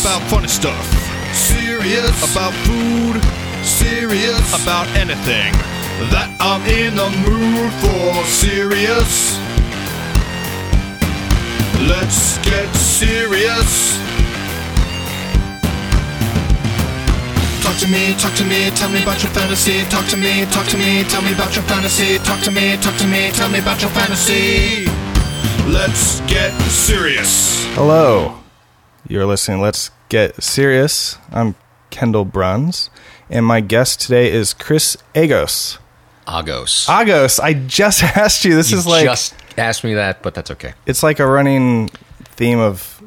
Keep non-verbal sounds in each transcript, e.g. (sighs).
about funny stuff. Serious about food. Serious about anything that I'm in the mood for. Serious. Let's get serious. Talk to me, talk to me, tell me about your fantasy. Talk to me, talk to me, tell me about your fantasy. Talk to me, talk to me, tell me about your fantasy. Let's get serious. Hello. You're listening. Let's get serious. I'm Kendall Bruns, and my guest today is Chris Agos. Agos. Agos. I just (laughs) asked you. This you is like just asked me that, but that's okay. it's like a running theme of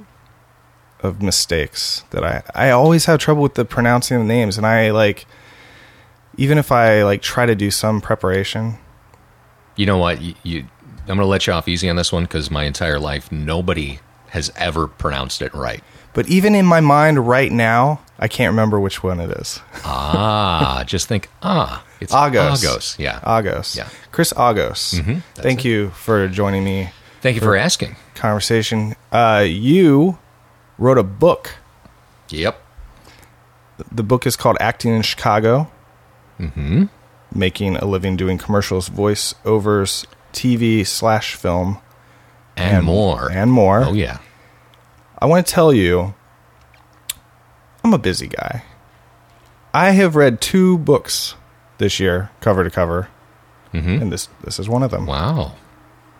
of mistakes that I I always have trouble with the pronouncing of names, and I like even if I like try to do some preparation. You know what? You, you I'm going to let you off easy on this one because my entire life nobody has ever pronounced it right. But even in my mind right now, I can't remember which one it is. Ah, (laughs) just think ah, it's Agos. Agos. Yeah. Agos. Yeah. Chris Agos. Mhm, Thank it. you for joining me. Thank you for asking. Conversation. Uh, you wrote a book. Yep. The book is called Acting in Chicago. Mm-hmm. Making a living doing commercials, voiceovers, TV slash film, And, more. and more. oh yeah. I want to tell you, I'm a busy guy. I have read two books this year, cover to cover, Mm-hmm. and this this is one of them. Wow.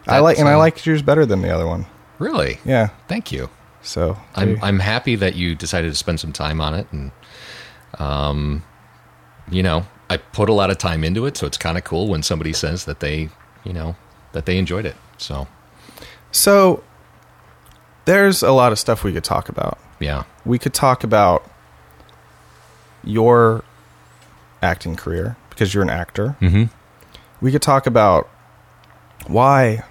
I like, and I That's, uh, like yours better than the other one. Really? Yeah. Thank you. So I'm maybe- I'm happy that you decided to spend some time on it, and um, you know, I put a lot of time into it, so it's kind of cool when somebody says that they, you know, that they enjoyed it. So so there's a lot of stuff we could talk about. yeah, We could talk about your acting career because you're an actor. mm-hmm. We could talk about why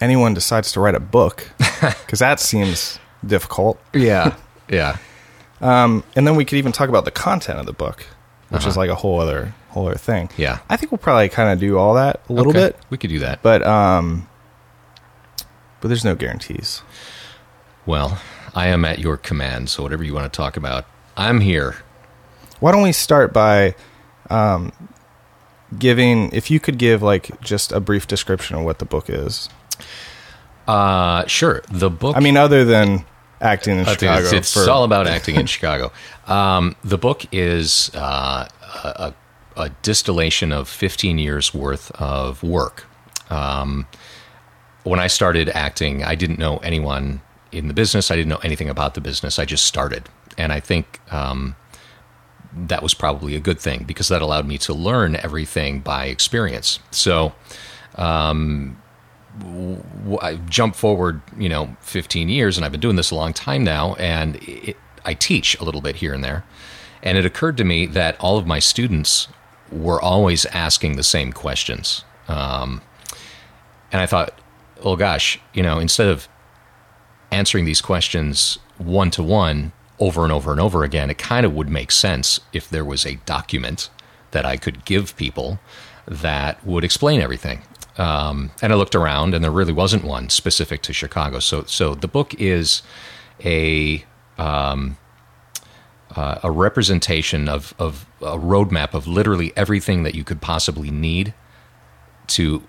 anyone decides to write a book (laughs) because that seems difficult. yeah, (laughs) yeah, Um, and then we could even talk about the content of the book, which is Uh-huh. like a whole other whole other thing. yeah. I think we'll probably kind of do all that a little Okay, bit, We could do that. but um, but there's no guarantees. Well, I am at your command, so whatever you want to talk about, I'm here. Why don't we start by um, giving, if you could give like just a brief description of what the book is. Uh, sure. The book. I mean, other than acting in Chicago. It's, it's for- all about (laughs) acting in Chicago. Um, the book is uh, a, a distillation of 15 years worth of work. Um, when I started acting, I didn't know anyone in the business. I didn't know anything about the business. I just started, and I think um, that was probably a good thing because that allowed me to learn everything by experience. So w- I jump forward, you know, 15 years, and I've been doing this a long time now, and it, I teach a little bit here and there. And it occurred to me that all of my students were always asking the same questions. Um, and I thought, oh gosh, you know, instead of answering these questions one to one over and over and over again, it kind of would make sense if there was a document that I could give people that would explain everything. Um, and I looked around, and there really wasn't one specific to Chicago. So, so the book is a um, uh, a representation of of a roadmap of literally everything that you could possibly need to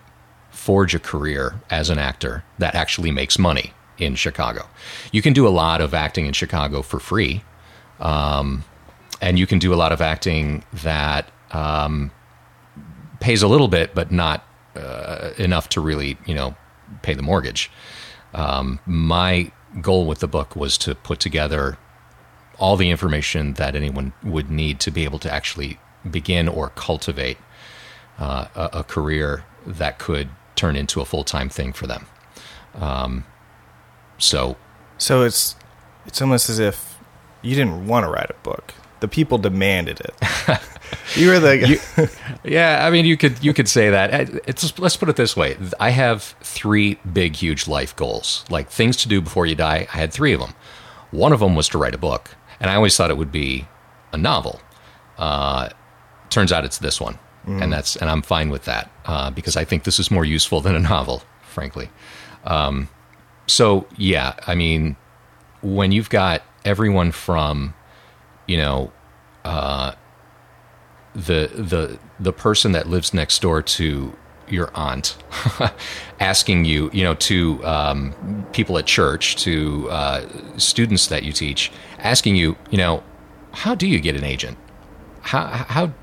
forge a career as an actor that actually makes money in Chicago. You can do a lot of acting in Chicago for free, um, and you can do a lot of acting that um, pays a little bit, but not uh, enough to really, you know, pay the mortgage. Um, my goal with the book was to put together all the information that anyone would need to be able to actually begin or cultivate uh, a, a career that could turn into a full time thing for them. Um, so, So it's it's almost as if you didn't want to write a book. The people demanded it. (laughs) you were the yeah, I mean, you could you could say that. It's let's put it this way: I have three big, huge life goals, like things to do before you die. I had three of them. One of them was to write a book, and I always thought it would be a novel. Uh, turns out it's this one, and that's and I'm fine with that uh, because I think this is more useful than a novel, frankly. Um, so yeah, I mean, when you've got everyone from, you know, uh, the the the person that lives next door to your aunt (laughs) asking you, you know, to um, people at church, to uh, students that you teach, asking you, you know, how do you get an agent? How how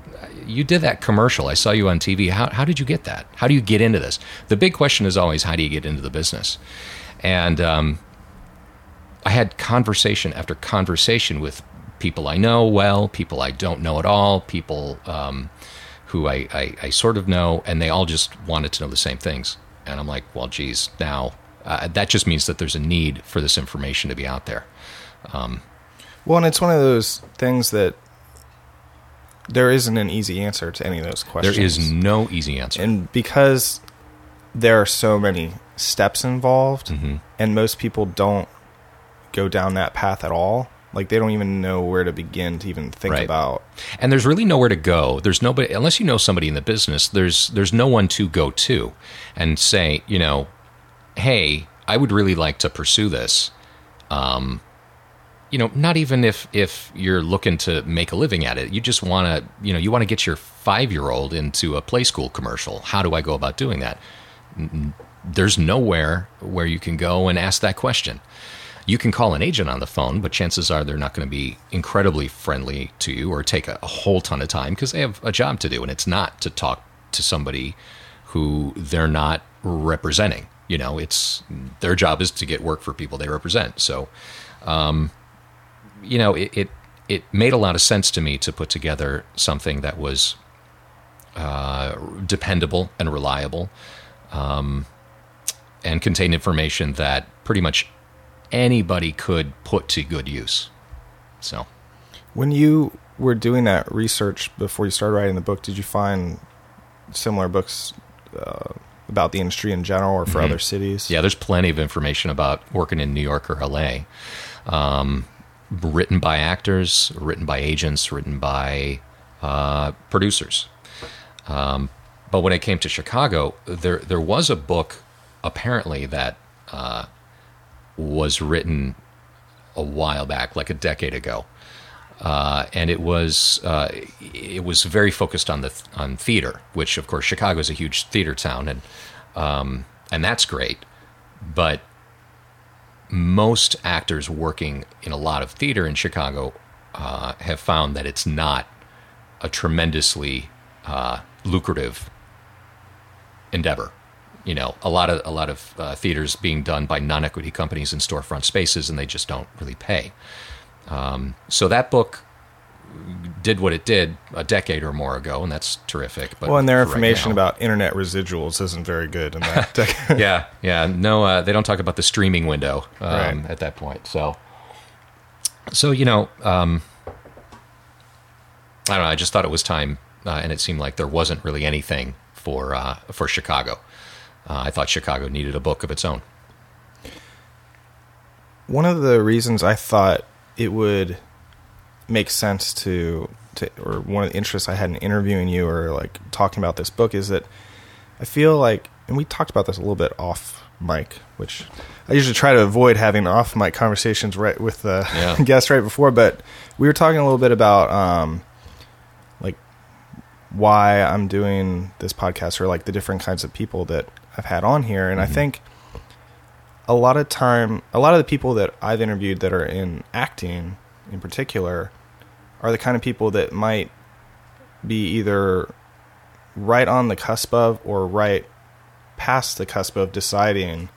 you did that commercial? I saw you on TV. How how did you get that? How do you get into this? The big question is always how do you get into the business? And um, I had conversation after conversation with people I know well, people I don't know at all, people um, who I, I, I, sort of know, and they all just wanted to know the same things. And I'm like, well, geez, now uh, that just means that there's a need for this information to be out there. Um, well, and it's one of those things that there isn't an easy answer to any of those questions. There is no easy answer. And because there are so many steps involved, mm-hmm. and most people don't go down that path at all. Like they don't even know where to begin to even think right. about. And there's really nowhere to go. There's nobody unless you know somebody in the business. There's there's no one to go to and say, you know, hey, I would really like to pursue this. Um, you know, not even if if you're looking to make a living at it. You just want to, you know, you want to get your five year old into a play school commercial. How do I go about doing that? There's nowhere where you can go and ask that question. You can call an agent on the phone, but chances are they're not going to be incredibly friendly to you or take a, whole ton of time because they have a job to do, and it's not to talk to somebody who they're not representing. You know, it's their job is to get work for people they represent. So, um, you know, it, it, it made a lot of sense to me to put together something that was uh, dependable and reliable, um, and contained information that pretty much anybody could put to good use. So, when you were doing that research before you started writing the book, did you find similar books uh, about the industry in general or for mm-hmm. other cities? Yeah, there's plenty of information about working in New York or LA. Um, written by actors, written by agents, written by uh, producers. Um, but when it came to Chicago, there there was a book apparently that uh, was written a while back, like a decade ago, uh, and it was uh, it was very focused on the on theater, which of course Chicago is a huge theater town, and um, and that's great, but most actors working in a lot of theater in Chicago uh, have found that it's not a tremendously uh, lucrative endeavor you know a lot of a lot of uh, theaters being done by non-equity companies in storefront spaces, and they just don't really pay. Um, so that book did what it did a decade or more ago, and that's terrific. But well, and their information right now, about internet residuals isn't very good in that (laughs) decade. yeah, yeah, no, uh, they don't talk about the streaming window um, right. at that point. So, so you know, um, I don't know. I just thought it was time, uh, and it seemed like there wasn't really anything for uh, for Chicago uh, I thought Chicago needed a book of its own. One of the reasons I thought it would make sense to, to or one of the interests I had in interviewing you or like talking about this book is that I feel like, and we talked about this a little bit off mic, which I usually try to avoid having off mic conversations right with the yeah. (laughs) guest right before, but we were talking a little bit about um, like why I'm doing this podcast or like the different kinds of people that I've had on here, and mm-hmm. I think a lot of time, a lot of the people that I've interviewed that are in acting, in particular, are the kind of people that might be either right on the cusp of or right past the cusp of deciding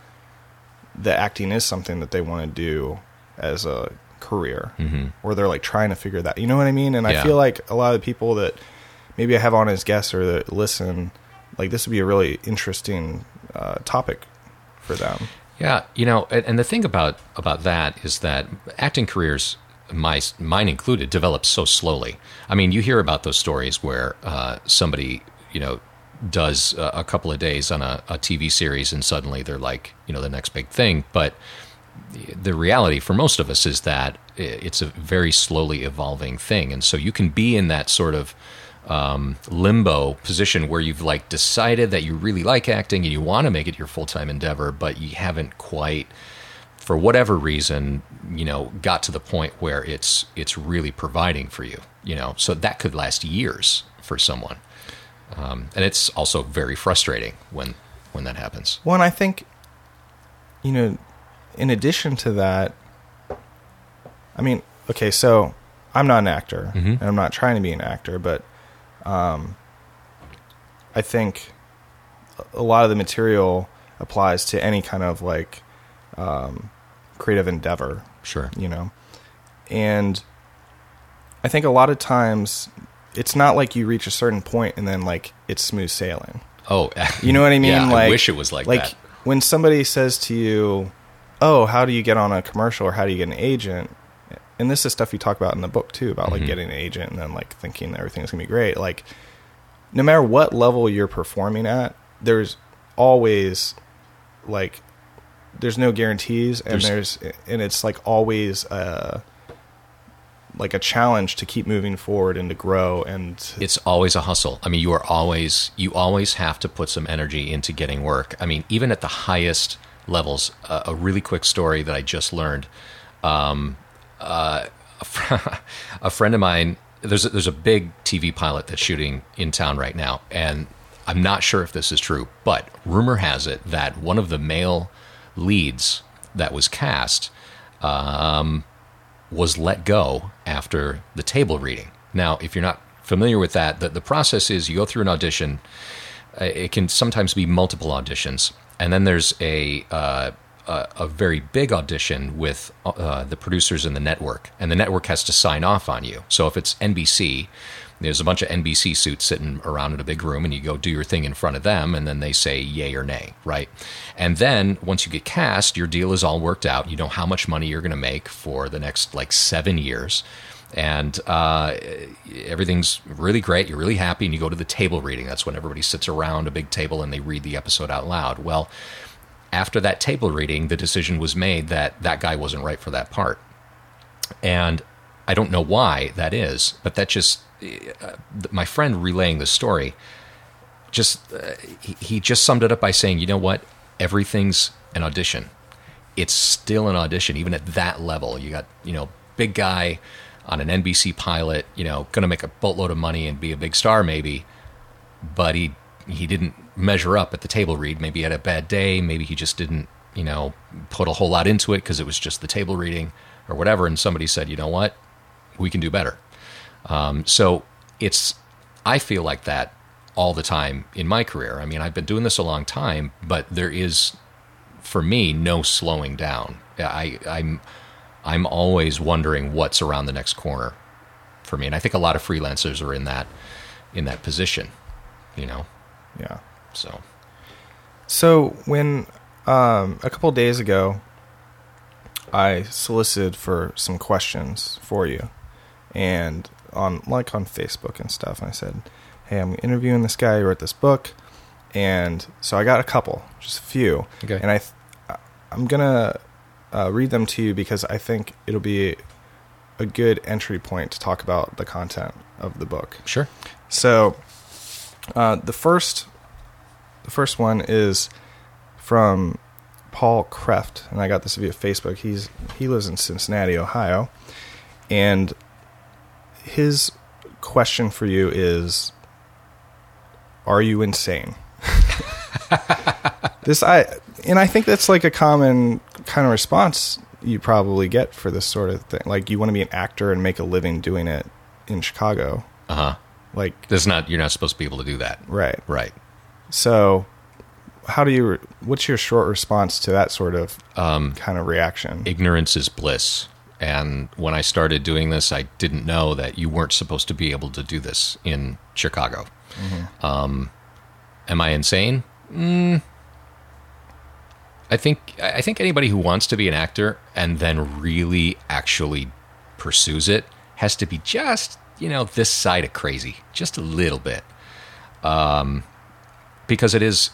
that acting is something that they want to do as a career mm-hmm. or they're like trying to figure that you know what i mean and yeah. i feel like a lot of the people that maybe i have on as guests or that listen like this would be a really interesting uh, topic for them. Yeah, you know, and, and, the thing about about that is that acting careers, my mine included, develops so slowly. I mean, you hear about those stories where uh, somebody, you know, does a, couple of days on a, a TV series, and suddenly they're like, you know, the next big thing. But the reality for most of us is that it's a very slowly evolving thing, and so you can be in that sort of um, limbo position where you've like decided that you really like acting and you want to make it your full time endeavor, but you haven't quite for whatever reason, you know, got to the point where it's it's really providing for you. You know, so that could last years for someone, um, and it's also very frustrating when when that happens. Well, and I think, you know, in addition to that, I mean, okay, so I'm not an actor, Mhm. and I'm not trying to be an actor, but um, I think a lot of the material applies to any kind of like um, creative endeavor, Sure. you know, and I think a lot of times it's not like you reach a certain point and then like it's smooth sailing. Oh, (laughs) You know what I mean? (laughs) Yeah, like, I wish it was like, like that. when somebody says to you, "Oh, how do you get on a commercial or how do you get an agent?" And this is stuff you talk about in the book too about like Mhm. getting an agent and then like thinking that everything's gonna be great. Like, no matter what level you're performing at, there's always like there's no guarantees and There's- there's, and it's like always uh like a challenge to keep moving forward and to grow and it's always a hustle. I mean, you are always you always have to put some energy into getting work. I mean, even at the highest levels. Uh, a really quick story that I just learned. Um, uh, a, (laughs) fr- a friend of mine. There's a, there's a big TV pilot that's shooting in town right now, and I'm not sure if this is true, but rumor has it that one of the male leads that was cast um, was let go after the table reading. Now, if you're not familiar with that, the, the process is you go through an audition. Uh, it can sometimes be multiple auditions, and then there's a uh, a, a very big audition with uh, the producers in the network, and the network has to sign off on you. So if it's NBC, there's a bunch of NBC suits sitting around in a big room, and you go do your thing in front of them, and then they say yay or nay, right? And then once you get cast, your deal is all worked out. You know how much money you're going to make for the next like seven years. And uh, everything's really great. You're really happy, and you go to the table reading. That's when everybody sits around a big table and they read the episode out loud. Well, after that table reading, the decision was made that that guy wasn't right for that part. And I don't know why that is, but that just, uh, my friend relaying the story, just, uh, he, he just summed it up by saying, you know what? Everything's an audition. It's still an audition, even at that level. You got, you know, big guy on an NBC pilot, you know, going to make a boatload of money and be a big star maybe, but he he didn't measure up at the table read. Maybe he had a bad day. Maybe he just didn't, you know, put a whole lot into it because it was just the table reading or whatever. And somebody said, you know what, we can do better. Um, so it's, I feel like that all the time in my career. I mean, I've been doing this a long time, but there is, for me, no slowing down. I, I'm, I'm always wondering what's around the next corner for me, and I think a lot of freelancers are in that, in that position. You know, yeah. so So when um, a couple days ago, I solicited for some questions for you, and on like on Facebook and stuff. And I said, "Hey, I'm interviewing this guy who wrote this book," and so I got a couple, just a few, Okay. and I th- I'm gonna uh, read them to you because I think it'll be a good entry point to talk about the content of the book. sure. So, uh, the first, the first one is from Paul Kreft, and I got this via Facebook. He's he lives in Cincinnati, Ohio, and his question for you is: Are you insane? (laughs) this I and I think that's like a common kind of response you probably get for this sort of thing. Like you want to be an actor and make a living doing it in Chicago. Uh huh. Like That's not. You're not supposed to be able to do that. right. Right. So, how do you? What's your short response to that sort of Um, kind of reaction? ignorance is bliss. And when I started doing this, I didn't know that you weren't supposed to be able to do this in Chicago. Um, am I insane? Mm, I think I think anybody who wants to be an actor and then really actually pursues it has to be just you know this side of crazy, just a little bit, um, because it is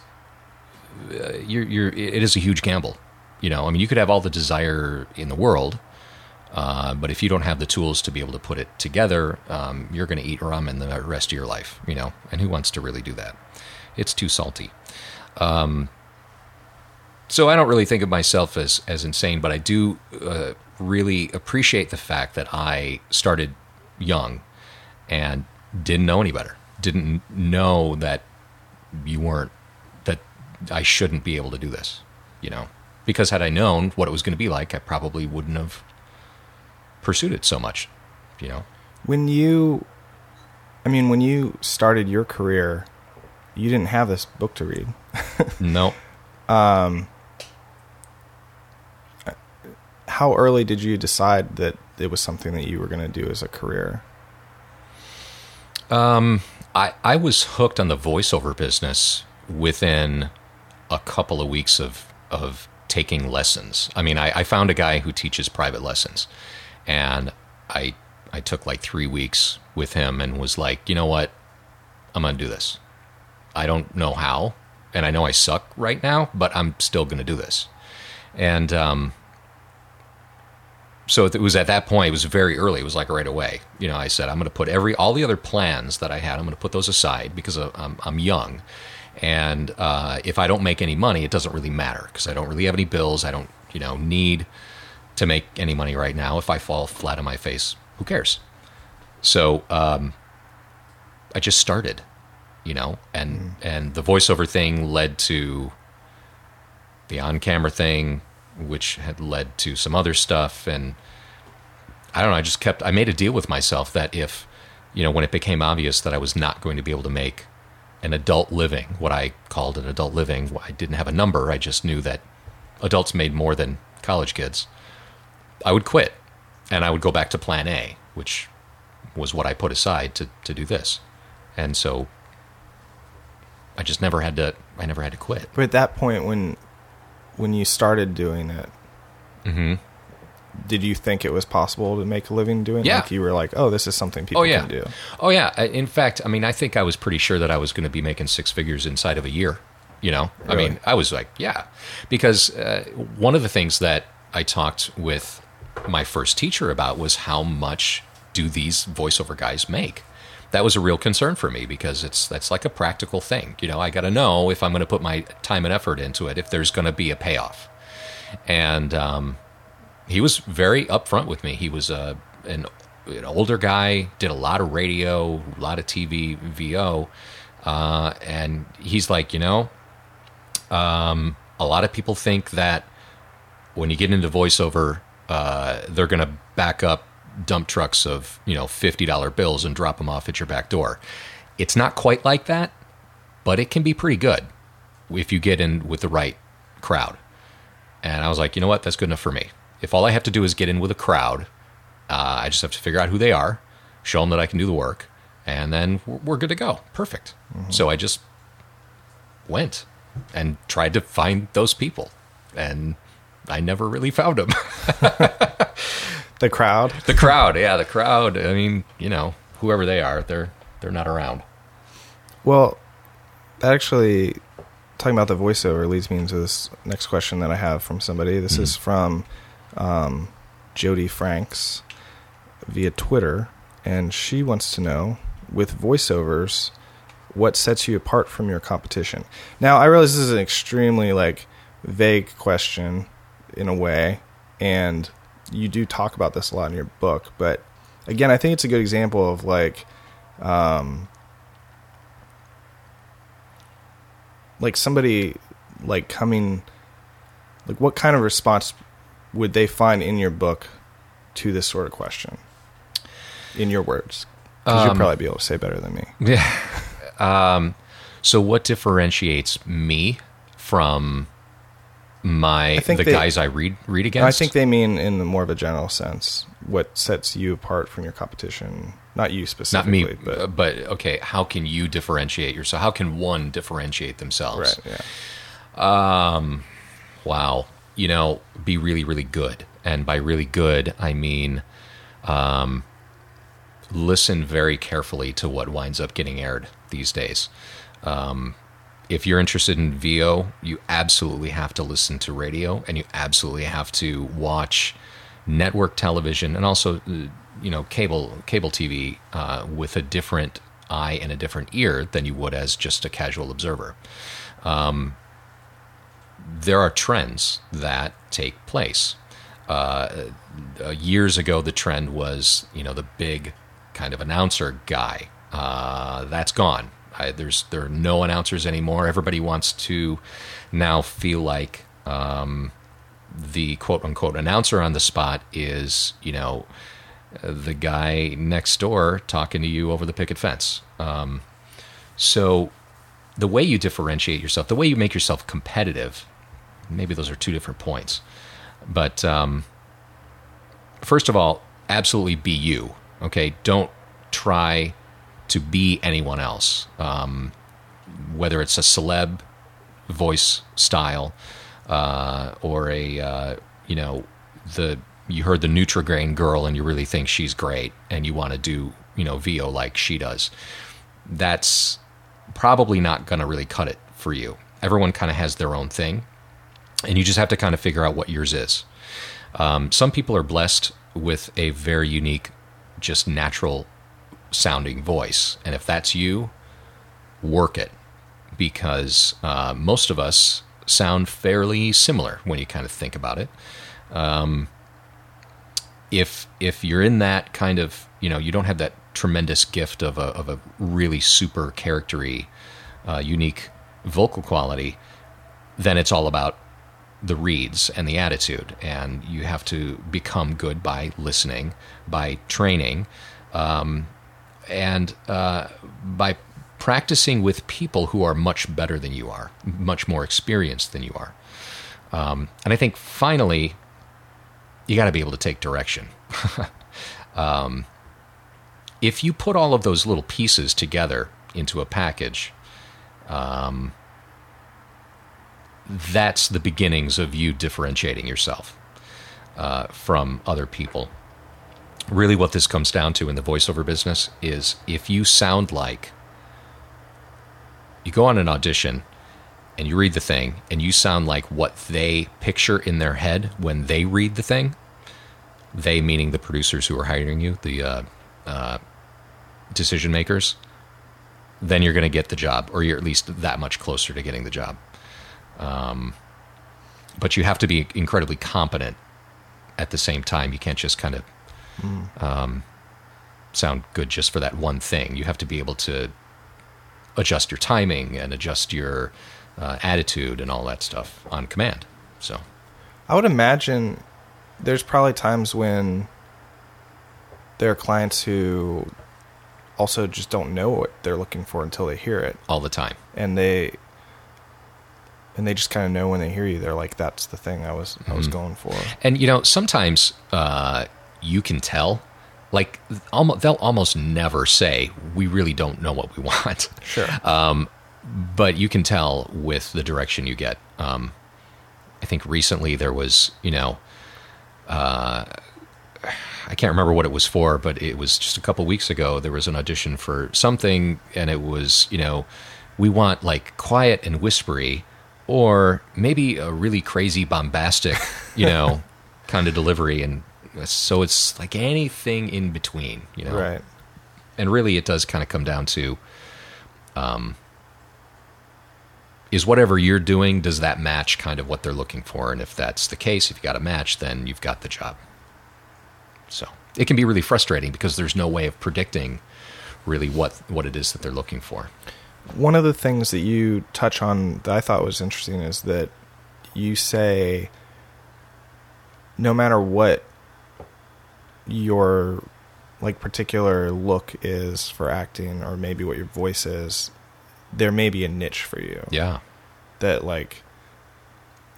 uh, you're, you're it is a huge gamble. You know, I mean, you could have all the desire in the world, uh, but if you don't have the tools to be able to put it together, um, you're going to eat ramen the rest of your life. You know, and who wants to really do that? It's too salty. Um, so I don't really think of myself as as insane, but I do uh, really appreciate the fact that I started young and didn't know any better. Didn't know that you weren't that I shouldn't be able to do this, you know. Because had I known what it was going to be like, I probably wouldn't have pursued it so much, you know. When you, I mean, when you started your career, you didn't have this book to read. (laughs) No. Um, How early did you decide that it was something that you were going to do as a career? Um, I, I was hooked on the voiceover business within a couple of weeks of, of taking lessons. I mean, I, I found a guy who teaches private lessons, and I I took like three weeks with him and was like, you know what, I'm gonna do this. I don't know how, and I know I suck right now, but I'm still gonna do this. And um, so it was at that point it was very early it was like right away you know i said i'm to put every all the other plans that i had i'm to put those aside because i'm, I'm young and uh, if i don't make any money it doesn't really matter because i don't really have any bills i don't you know need to make any money right now. If i fall flat on my face who cares? So um, i just started you know and and the voiceover thing led to the on-camera thing which had led to some other stuff. And i don't know i just kept i made a deal with myself that if you know when it became obvious that i was not going to be able to make an adult living what i called an adult living i didn't have a number. I just knew that adults made more than college kids i would quit and i would go back to plan a which was what i put aside to, to do this and so i just never had to i never had to quit But at that point, when when you started doing it, mm-hmm. did you think it was possible to make a living doing? it? Yeah. Like you were like, oh, this is something people oh yeah can do. oh yeah in fact i mean i think i was pretty sure that i was going to be making six figures inside of a year you know i mean i was like yeah because uh, one of the things that i talked with my first teacher about was how much do these voiceover guys make. That was a real concern for me because it's that's like a practical thing. You know i got to know if i'm going to put my time and effort into it if there's going to be a payoff. And um, he was very upfront with me. He was uh, an, an older guy, did a lot of radio, a lot of TV, VO, uh, and he's like, you know, um, a lot of people think that when you get into voiceover, uh, they're going to back up dump trucks of you know fifty dollar bills and drop them off at your back door. It's not quite like that, but it can be pretty good if you get in with the right crowd. And I was like, you know what? That's good enough for me. If all I have to do is get in with a crowd, uh, I just have to figure out who they are, show them that I can do the work, and then we're we're good to go. Perfect. So I just went and tried to find those people, and I never really found them. (laughs) The crowd. the crowd, yeah, the crowd. I mean, you know, whoever they are, they're they're not around. Well, actually talking about the voiceover leads me into this next question that I have from somebody. This is from um, Jody Franks via Twitter, and she wants to know with voiceovers what sets you apart from your competition. Now, I realize this is an extremely like vague question in a way, and you do talk about this a lot in your book, but again, I think it's a good example of like um, like somebody like coming like what kind of response would they find in your book to this sort of question? In your words? Because you'll Um, probably be able to say better than me. (laughs) Yeah. um, so what differentiates me from my the they- guys I read read against? i think they mean in the more of a general sense what sets you apart from your competition not you specifically, not me, but but, but okay. How can you differentiate yourself? How can one differentiate themselves? right yeah Um. wow, you know, be really, really good. And by really good, I mean um, listen very carefully to what winds up getting aired these days. Um, if you're interested in VO, you absolutely have to listen to radio and you absolutely have to watch network television and also, uh, you know, cable cable TV uh, with a different eye and a different ear than you would as just a casual observer there are trends that take place. Uh, uh, years ago, the trend was you know the big kind of announcer guy. Uh, that's gone. I, there's there are no announcers anymore. Everybody wants to now feel like um, the quote unquote announcer on the spot is you know the guy next door talking to you over the picket fence. Um, so the way you differentiate yourself, the way you make yourself competitive, maybe those are two different points. But um, first of all, absolutely be you. Okay, don't try to be anyone else. Um, whether it's a celeb voice style uh, or a uh, you know the you heard the Nutrigrain girl and you really think she's great and you want to do you know VO like she does. That's probably not going to really cut it for you. Everyone kind of has their own thing, and you just have to kind of figure out what yours is. Um, some people are blessed with a very unique, just natural sounding voice, and if that's you, work it. Because uh, most of us sound fairly similar when you kind of think about it. Um, if if you're in that kind of you know you don't have that tremendous gift of a of a really super charactery, uh, unique vocal quality, then it's all about the reads and the attitude, and you have to become good by listening, by training, um, and uh, by practicing with people who are much better than you are, much more experienced than you are. Um, and I think finally, you got to be able to take direction. (laughs) um, if you put all of those little pieces together into a package, um, that's the beginnings of you differentiating yourself uh, from other people. Really, what this comes down to in the voiceover business is if you sound like you go on an audition and you read the thing and you sound like what they picture in their head when they read the thing, they meaning the producers who are hiring you, the uh, uh, decision makers, then you're going to get the job, or you're at least that much closer to getting the job. Um, but you have to be incredibly competent at the same time. You can't just kind of mm. um, sound good just for that one thing. You have to be able to adjust your timing and adjust your uh, attitude and all that stuff on command. So, I would imagine there's probably times when there are clients who also just don't know what they're looking for until they hear it all the time, and they and they just kind of know when they hear you. They're like, "That's the thing I was I was mm-hmm. going for." And you know, sometimes uh, you can tell. Like, almost, they'll almost never say, "We really don't know what we (laughs) want." Sure. Um, but you can tell with the direction you get. Um, I think recently there was, you know, uh, I can't remember what it was for, but it was just a couple weeks ago. There was an audition for something, and it was, you know, we want like quiet and whispery, or maybe a really crazy, bombastic, you know, (laughs) kind of delivery. And so it's like anything in between, you know. Right. And really, it does kind of come down to, um, is whatever you're doing does that match kind of what they're looking for? And if that's the case, if you got a match, then you've got the job. So it can be really frustrating because there's no way of predicting really what what it is that they're looking for. One of the things that you touch on that I thought was interesting is that you say no matter what your like particular look is for acting or maybe what your voice is there may be a niche for you yeah that like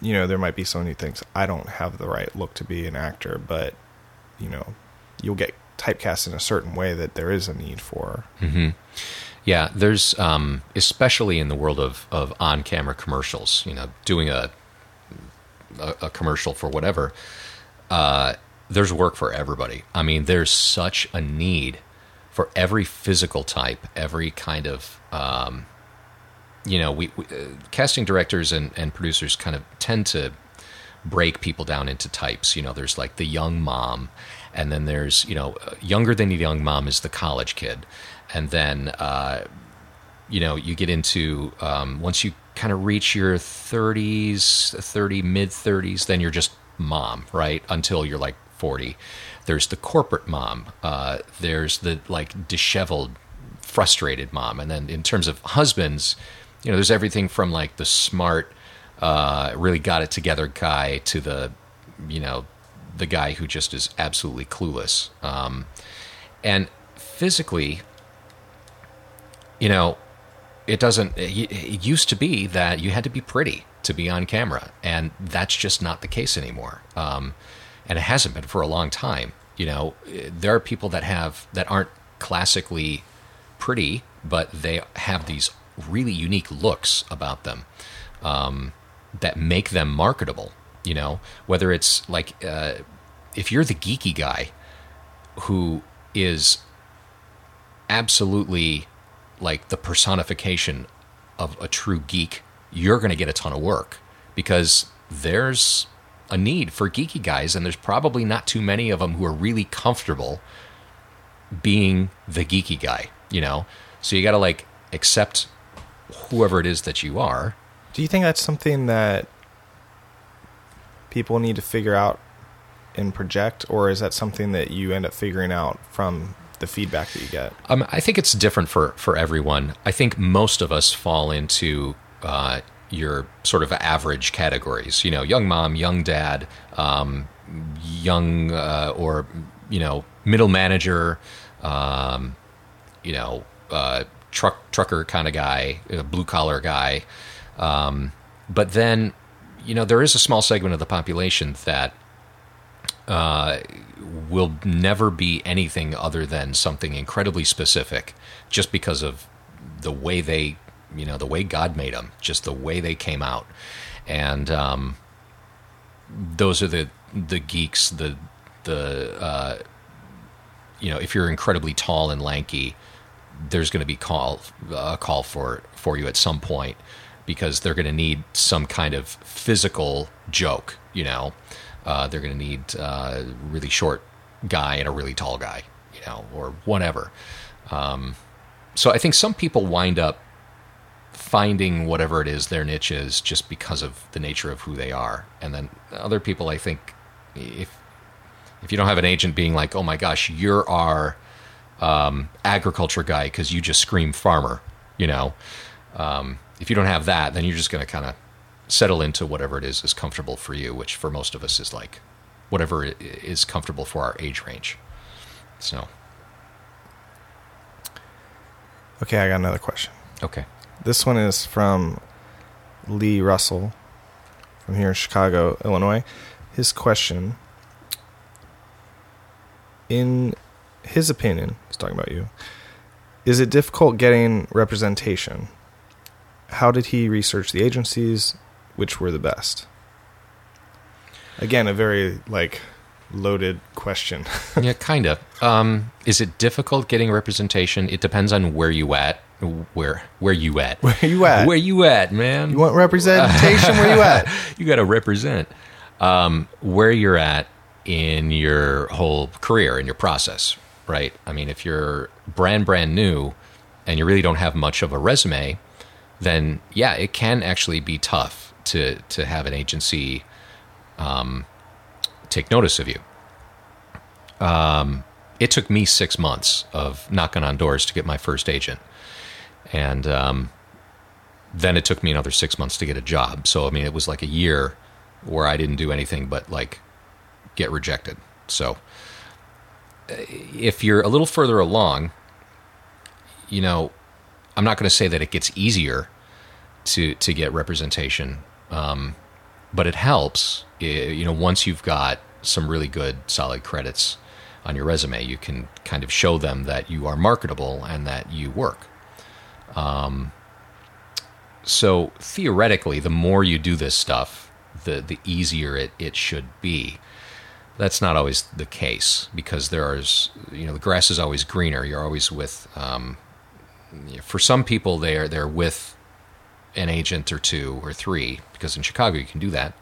you know there might be someone who thinks i don't have the right look to be an actor but you know you'll get typecast in a certain way that there is a need for. Mm-hmm. Yeah, there's um, especially in the world of of on camera commercials. You know, doing a a, a commercial for whatever. Uh, there's work for everybody. I mean, there's such a need for every physical type, every kind of. Um, you know, we, we uh, casting directors and, and producers kind of tend to break people down into types. You know, there's like the young mom, and then there's you know younger than the young mom is the college kid, and then uh, you know you get into um, once you kind of reach your 30s, 30 mid 30s, then you're just mom, right? Until you're like 40. There's the corporate mom. Uh, there's the like disheveled, frustrated mom, and then in terms of husbands, you know, there's everything from like the smart, uh, really got it together guy to the, you know, the guy who just is absolutely clueless. Um, and physically, you know, it doesn't. It used to be that you had to be pretty to be on camera, and that's just not the case anymore. Um, and it hasn't been for a long time. You know, there are people that have that aren't classically pretty, but they have these really unique looks about them um, that make them marketable. You know, whether it's like uh, if you're the geeky guy who is absolutely like the personification of a true geek, you're going to get a ton of work because there's a need for geeky guys, and there's probably not too many of them who are really comfortable being the geeky guy, you know? So you got to like accept whoever it is that you are. Do you think that's something that people need to figure out and project, or is that something that you end up figuring out from the feedback that you get? Um, I think it's different for, for everyone. I think most of us fall into uh, your sort of average categories. You know, young mom, young dad, um, young uh, or you know middle manager, um, you know uh, truck trucker kind of guy, blue collar guy. Um, but then, you know, there is a small segment of the population that uh, will never be anything other than something incredibly specific, just because of the way they, you know, the way God made them, just the way they came out, and um, those are the the geeks, the the uh, you know, if you're incredibly tall and lanky, there's going to be call a call for for you at some point because they're going to need some kind of physical joke, you know uh, they're going to need uh, a really short guy and a really tall guy, you know, or whatever. Um, so I think some people wind up finding whatever it is their niche is just because of the nature of who they are, and then other people, I think, if if you don't have an agent being like, "Oh my gosh, you're our um, agriculture guy because you just scream farmer," you know, um, if you don't have that, then you're just going to kind of settle into whatever it is is comfortable for you, which for most of us is like whatever is comfortable for our age range. So, Okay, I got another question. okay. This one is from Lee Russell from here in Chicago, Illinois. His question in his opinion, he's talking about you. Is it difficult getting representation? How did he research the agencies? Which were the best? Again, a very like loaded question. (laughs) yeah, kind of. Um, is it difficult getting representation? It depends on where you at. Where where you at? Where you at? Where you at, man? you want representation? Where you at? (laughs) you got to represent um, where you're at in your whole career in your process, right? I mean, if you're brand brand new and you really don't have much of a resume, then yeah, it can actually be tough to to have an agency um, take notice of you. Um, it took me six months of knocking on doors to get my first agent, and um, then it took me another six months to get a job. So I mean, it was like a year where I didn't do anything but like get rejected. So if you're a little further along, you know, I'm not going to say that it gets easier to to get representation, um, but it helps. You know, once you've got some really good, solid credits on your resume, you can kind of show them that you are marketable and that you work. Um, so theoretically, the more you do this stuff, the the easier it, it should be. That's not always the case because there is, you know, the grass is always greener. You're always with, um, for some people, they're they're with an agent or two or three because in Chicago you can do that,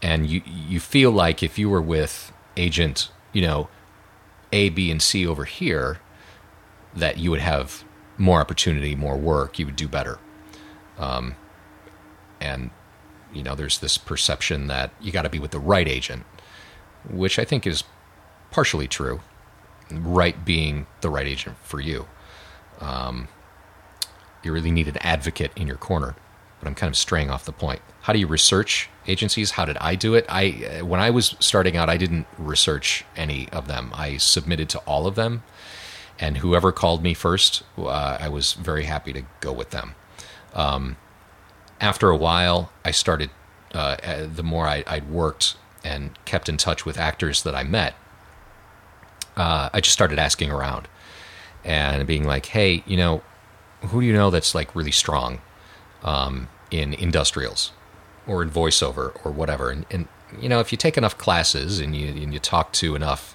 and you you feel like if you were with agent, you know, A, B, and C over here, that you would have more opportunity, more work, you would do better. Um, and you know, there's this perception that you got to be with the right agent, which I think is partially true. Right being the right agent for you. Um, you really need an advocate in your corner. But I'm kind of straying off the point. How do you research agencies? How did I do it? I when I was starting out, I didn't research any of them. I submitted to all of them, and whoever called me first, uh, I was very happy to go with them. Um, after a while, I started. Uh, uh, the more I, I'd worked and kept in touch with actors that I met, uh, I just started asking around and being like, "Hey, you know, who do you know that's like really strong um, in industrials or in voiceover or whatever?" And, and you know, if you take enough classes and you and you talk to enough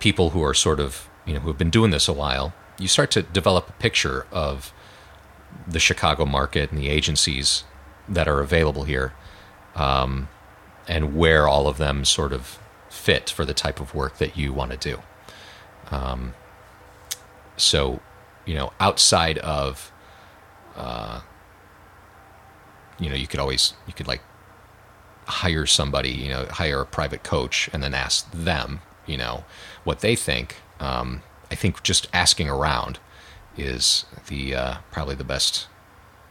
people who are sort of you know who have been doing this a while, you start to develop a picture of the Chicago market and the agencies that are available here, um, and where all of them sort of fit for the type of work that you want to do. Um, so, you know, outside of, uh, you know, you could always you could like hire somebody, you know, hire a private coach and then ask them, you know, what they think. Um, I think just asking around is the uh, probably the best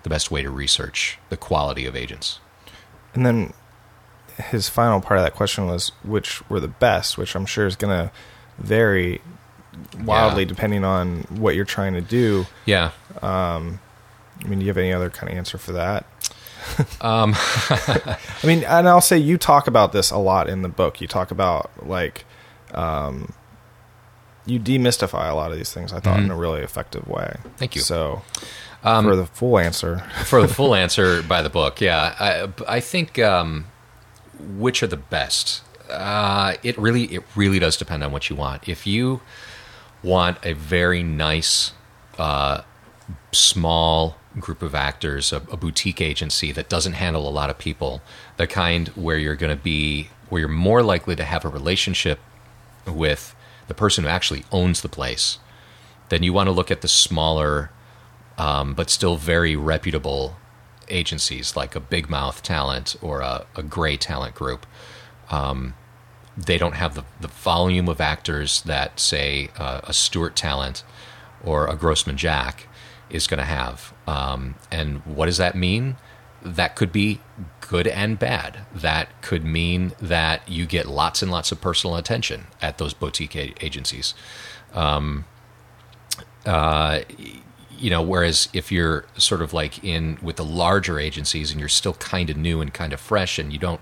the best way to research the quality of agents. And then his final part of that question was which were the best, which I'm sure is going to vary wildly Yeah. depending on what you're trying to do. Yeah. I mean, do you have any other kind of answer for that? (laughs) um, (laughs) I mean, and I'll say you talk about this a lot in the book. You talk about like, um, you demystify a lot of these things. I thought in a really effective way. Thank you. So, for the full answer, (laughs) for the full answer (laughs) by the book, yeah, I, I think um, which are the best. Uh, it really, it really does depend on what you want. If you want a very nice, uh, small group of actors, a, a boutique agency that doesn't handle a lot of people, the kind where you're going to be, where you're more likely to have a relationship with the person who actually owns the place, then you want to look at the smaller um, but still very reputable agencies like a Big Mouth Talent or a, a Gray Talent Group. Um, they don't have the, the volume of actors that, say, uh, a Stewart Talent or a Grossman Jack is going to have. Um, and what does that mean? That could be good and bad. That could mean that you get lots and lots of personal attention at those boutique agencies you know whereas if you're sort of like in with the larger agencies and you're still kind of new and kind of fresh and you don't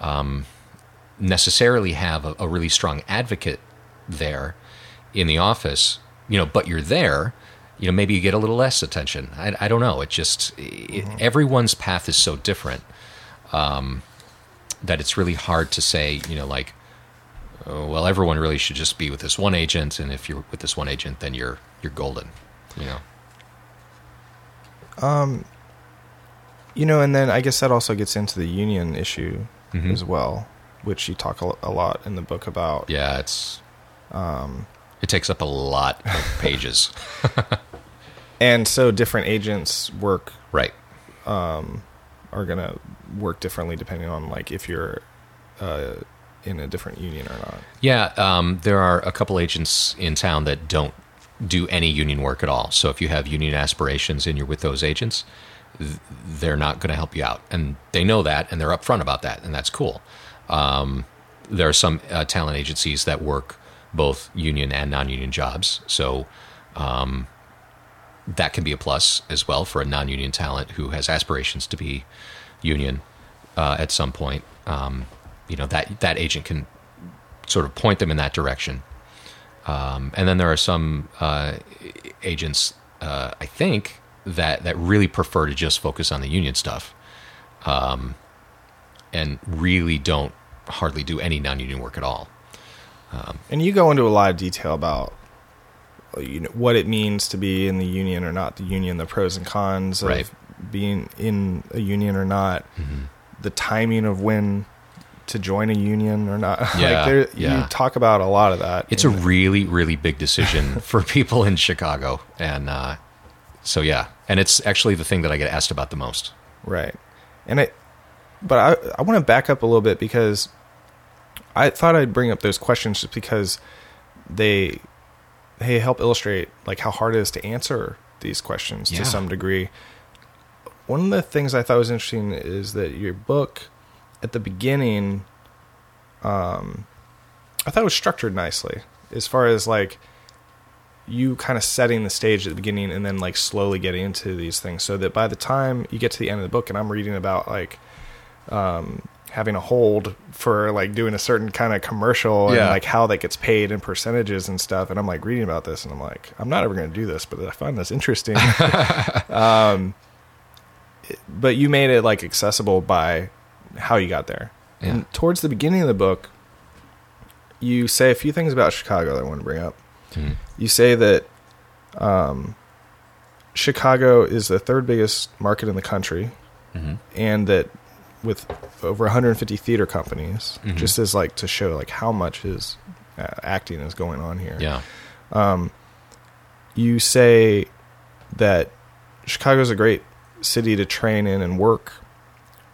um, necessarily have a, a really strong advocate there in the office you know but you're there you know maybe you get a little less attention i, I don't know it just it, everyone's path is so different um, that it's really hard to say you know like oh, well everyone really should just be with this one agent and if you're with this one agent then you're you're golden you know Um, you know, and then I guess that also gets into the union issue Mhm. as well, which you talk a, a lot in the book about. Yeah, it's um, it takes up a lot of pages. (laughs) And so different agents work right. are going to work differently depending on like if you're uh, in a different union or not. Yeah, um, there are a couple agents in town that don't do any union work at all. So if you have union aspirations and you're with those agents, th- they're not going to help you out, and they know that, and they're upfront about that, and that's cool. Um, there are some uh, talent agencies that work both union and non-union jobs, so um, that can be a plus as well for a non-union talent who has aspirations to be union uh, at some point. Um, you know that that agent can sort of point them in that direction. Um, and then there are some uh, agents, uh, I think, that that really prefer to just focus on the union stuff, um, and really don't hardly do any non-union work at all. And you go into a lot of detail about you know what it means to be in the union or not the union, the pros and cons of Right. being in a union or not, Mm-hmm. the timing of when to join a union or not. (laughs) Yeah, like there, yeah. you talk about a lot of that. It's a the- really, really big decision (laughs) for people in Chicago, and uh, so yeah, and it's actually the thing that I get asked about the most. right. and it, but I I want to back up a little bit because I thought I'd bring up those questions just because they they help illustrate like how hard it is to answer these questions Yeah. to some degree. One of the things I thought was interesting is that your book at the beginning, um, I thought it was structured nicely as far as like you kind of setting the stage at the beginning and then like slowly getting into these things so that by the time you get to the end of the book and I'm reading about like um having a hold for like doing a certain kind of commercial and Yeah. like how that gets paid and percentages and stuff and I'm like reading about this and I'm like I'm not ever going to do this but I find this interesting (laughs) um but you made it like accessible by how you got there Yeah. and towards the beginning of the book you say a few things about Chicago that I want to bring up Mhm. you say that um, Chicago is the third biggest market in the country, Mhm. and that with over 150 theater companies, Mhm. just as like to show like how much is uh, acting is going on here. Yeah. You say that Chicago's a great city to train in and work,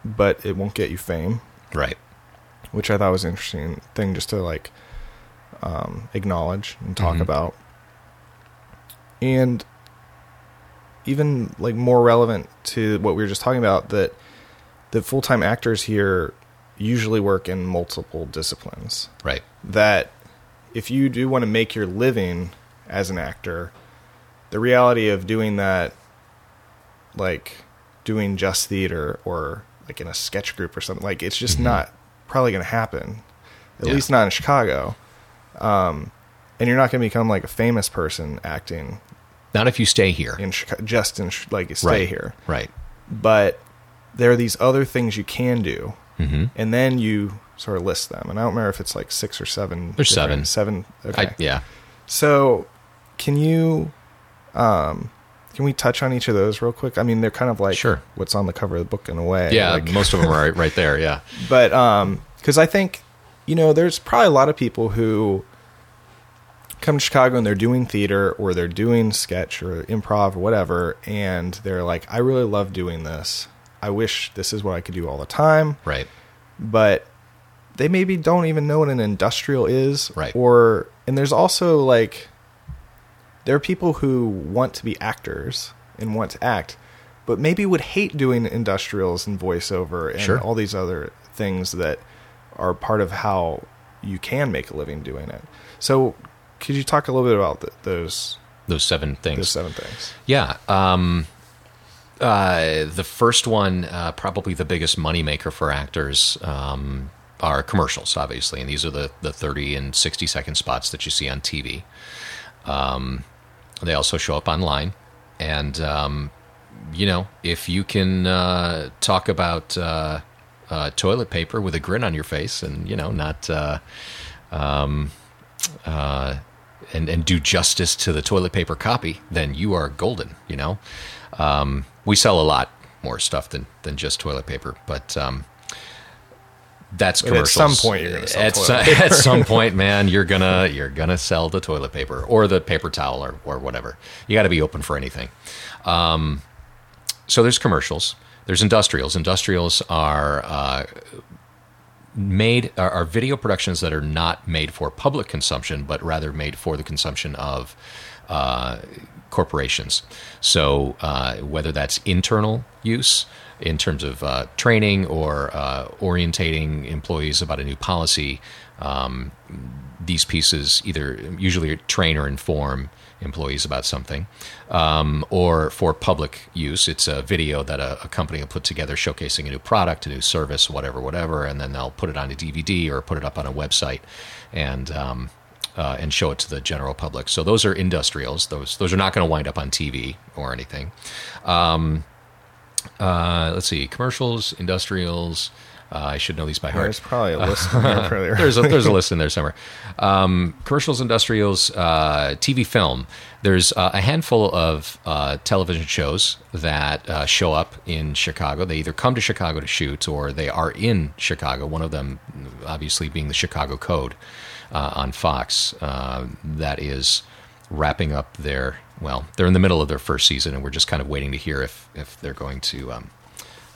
but it won't get you fame, Right. which I thought was an interesting thing just to like um, acknowledge and talk Mhm. about. And even like more relevant to what we were just talking about, that the full time actors here usually work in multiple disciplines. Right. That if you do want to make your living as an actor, the reality of doing that, like doing just theater or like in a sketch group or something, like it's just Mhm. not probably going to happen. At Yeah. least not in Chicago. Um, and you're not going to become like a famous person acting Not if you stay here. in Chicago, just in like stay right. here. Right. But there are these other things you can do, hmm and then you sort of list them. And I don't remember if it's like six or seven. There's seven. Seven. Okay. I, yeah. So, can you, um, can we touch on each of those real quick? I mean, they're kind of like Sure. what's on the cover of the book in a way. Yeah. like- most of them are right, right there. Yeah. (laughs) but um, because I think you know, there's probably a lot of people who come to Chicago and they're doing theater or they're doing sketch or improv or whatever, and they're like, I really love doing this. I wish this is what I could do all the time Right. but they maybe don't even know what an industrial is Right. or and there's also like there are people who want to be actors and want to act but maybe would hate doing industrials and voiceover and Sure. all these other things that are part of how you can make a living doing it so could you talk a little bit about th- those Those seven things. those seven things Yeah. Um, uh, the first one, uh, probably the biggest moneymaker for actors, um, are commercials, obviously. And these are the, the 30 and 60 second spots that you see on TV. Um, they also show up online. And, um, you know, if you can uh, talk about uh, uh, toilet paper with a grin on your face and, you know, not. Uh, uh, and and do justice to the toilet paper copy, then you are golden. You know, um, we sell a lot more stuff than than just toilet paper, but um, that's But at some point you're gonna sell at, toilet (laughs) so- paper. at some point, man, you're gonna you're gonna sell the toilet paper or the paper towel or or whatever. You got to be open for anything. Um, so there's commercials. There's industrials. Industrials are uh, made are, are video productions that are not made for public consumption, but rather made for the consumption of uh, corporations. So uh, whether that's internal use in terms of uh, training or uh, orientating employees about a new policy, um, these pieces either usually train or inform employees about something, um, or for public use, it's a video that a, a company will put together showcasing a new product, a new service, whatever, whatever, and then they'll put it on a DVD or put it up on a website, and um, uh, and show it to the general public. So those are industrials. Those those are not going to wind up on TV or anything. Um, uh, let's see, commercials, industrials. Uh, I should know these by heart. there's probably a list in there earlier. (laughs) there's a, there's a list in there somewhere. Um, commercials, industrials, uh, TV, film. There's uh, a handful of uh, television shows that uh, show up in Chicago. They either come to Chicago to shoot or they are in Chicago. One of them, obviously, being the Chicago Code uh, on Fox. Uh, that is wrapping up their well, they're in the middle of their first season, and we're just kind of waiting to hear if if they're going to. Um,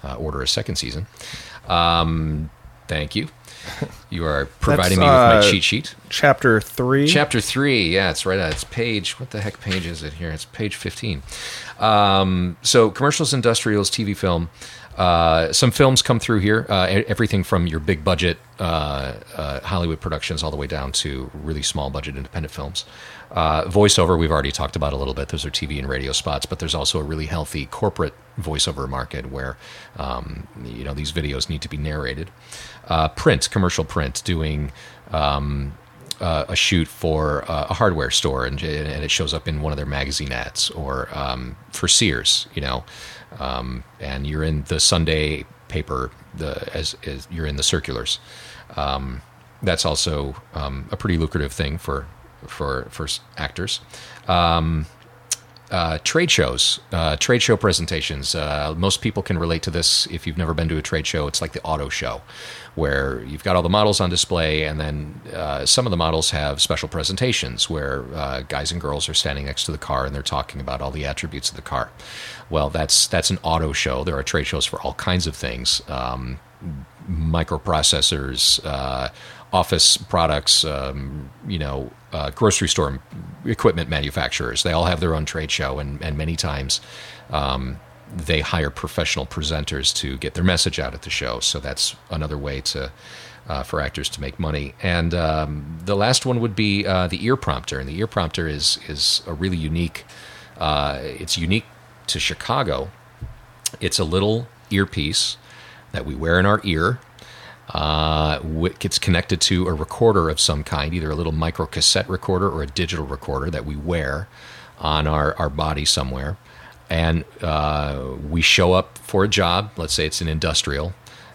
uh, order a second season. Um, thank you. You are (laughs) providing me with my uh, cheat sheet. Chapter three. Chapter three, yeah, it's right. uh, It's page. What the heck page is it here? It's page fifteen. Um, so commercials, industrials, TV film. Uh, some films come through here. Uh, everything from your big budget uh, uh, Hollywood productions all the way down to really small budget independent films. Uh, voiceover, we've already talked about a little bit. Those are TV and radio spots, but there's also a really healthy corporate voiceover market where um, you know these videos need to be narrated. Uh, print, commercial print, doing um, uh, a shoot for uh, a hardware store and, and it shows up in one of their magazine ads or um, for Sears, you know, um, and you're in the Sunday paper the as, as you're in the circulars. Um, that's also um, a pretty lucrative thing for for for actors. Uh, trade shows, uh, trade show presentations. Uh, most people can relate to this if you've never been to a trade show. It's like the auto show, where you've got all the models on display, and then uh, some of the models have special presentations where uh, guys and girls are standing next to the car and they're talking about all the attributes of the car. Well, that's that's an auto show. There are trade shows for all kinds of things. Um, microprocessors, uh, office products, um, you know, uh, grocery store equipment manufacturers. They all have their own trade show, and, and many times um, they hire professional presenters to get their message out at the show. So that's another way to. Uh, for actors to make money, and um, the last one would be uh, the ear prompter, and the ear prompter is is a really unique. Uh, it's unique to Chicago. It's a little earpiece that we wear in our ear. Uh, gets connected to a recorder of some kind, either a little micro cassette recorder or a digital recorder that we wear on our, our body somewhere. And uh, we show up for a job, let's say it's an industrial,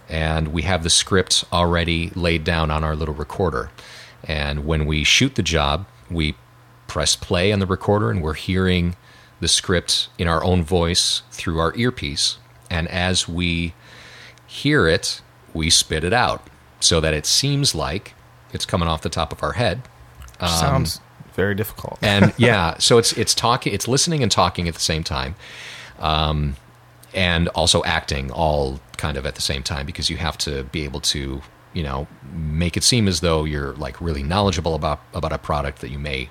and we have the script already laid down on our little recorder. And when we shoot the job, we press play on the recorder and we're hearing the script in our own voice through our earpiece. And as we hear it, we spit it out so that it seems like it's coming off the top of our head. Sounds very difficult. (laughs) And (laughs) yeah, so it's it's talking, it's listening and talking at the same time, um, and also acting all kind of at the same time because you have to be able to you know make it seem as though you're like really knowledgeable about about a product that you may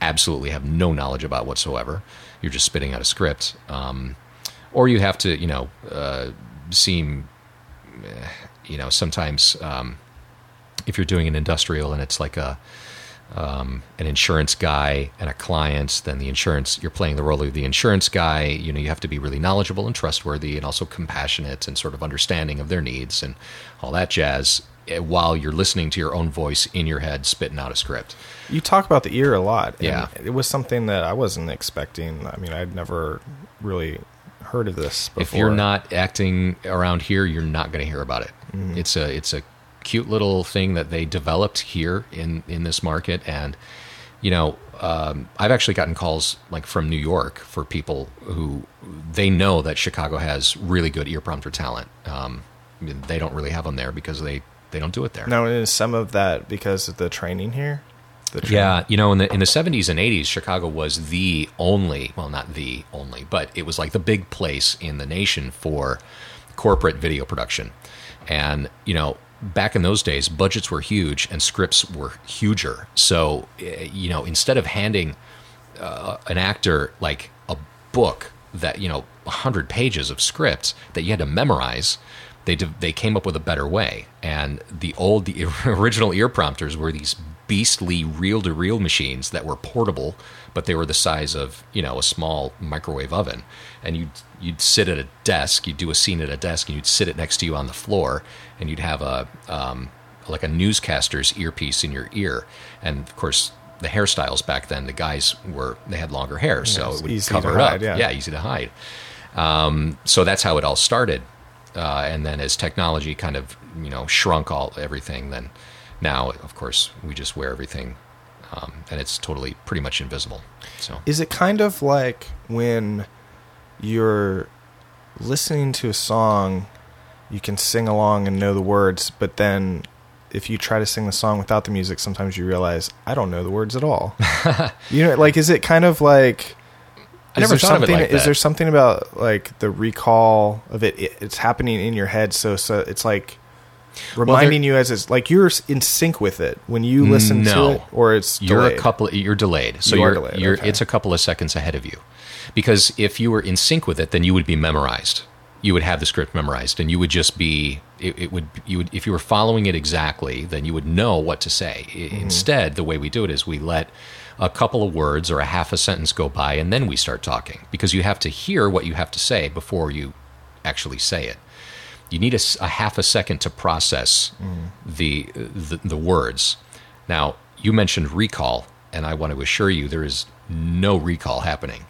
absolutely have no knowledge about whatsoever. You're just spitting out a script, um, or you have to you know uh, seem eh, you know sometimes um, if you're doing an industrial and it's like a um, an insurance guy and a client, then the insurance you're playing the role of the insurance guy. You know, you have to be really knowledgeable and trustworthy, and also compassionate and sort of understanding of their needs and all that jazz. eh, While you're listening to your own voice in your head, spitting out a script. You talk about the ear a lot. Yeah. It was something that I wasn't expecting. I mean, I'd never really heard of this before. If you're not acting around here, you're not going to hear about it. It's a it's a cute little thing that they developed here in in this market, and you know, um, I've actually gotten calls like from New York for people who they know that Chicago has really good ear prompter talent. Um, they don't really have them there because they they don't do it there. Now, is some of that because of the training here? The train- Yeah, you know, in the in the seventies and eighties, Chicago was the only well, not the only, but it was like the big place in the nation for corporate video production. And you know, back in those days, budgets were huge and scripts were huger. So, eh, you know, instead of handing uh, an actor like a book that you know hundred pages of scripts that you had to memorize. They they came up with a better way, and the old the (laughs) original ear prompters were these beastly reel to reel machines that were portable, but they were the size of you know a small microwave oven, and you'd you'd sit at a desk, you'd do a scene at a desk, and you'd sit it next to you on the floor, and you'd have a um, like a newscaster's earpiece in your ear, and of course the hairstyles back then, the guys were they had longer hair, so it's it would cover it hide, up. yeah. easy to hide. Um, so that's how it all started, uh, and then as technology kind of you know shrunk all everything, then now of course we just wear everything, um, and it's totally pretty much invisible. So Is it kind of like when you're listening to a song, you can sing along and know the words, but then if you try to sing the song without the music, sometimes you realize I don't know the words at all. (laughs) you know, like is it kind of like I never there thought of it like Is that. there something about like the recall of it? it it's happening in your head, so so it's like reminding you as it's like you're in sync with it when you listen No. to it, or it's you're delayed? a couple you're delayed so You you're, delayed, you're okay. it's a couple of seconds ahead of you because if you were in sync with it then you would be memorized you would have the script memorized and you would just be it, it would you would if you were following it exactly then you would know what to say Mm-hmm. instead the way we do it is we let a couple of words or a half a sentence go by and then we start talking because you have to hear what you have to say before you actually say it you need a half a second to process the, the the words. Now, you mentioned recall, and I want to assure you there is no recall happening.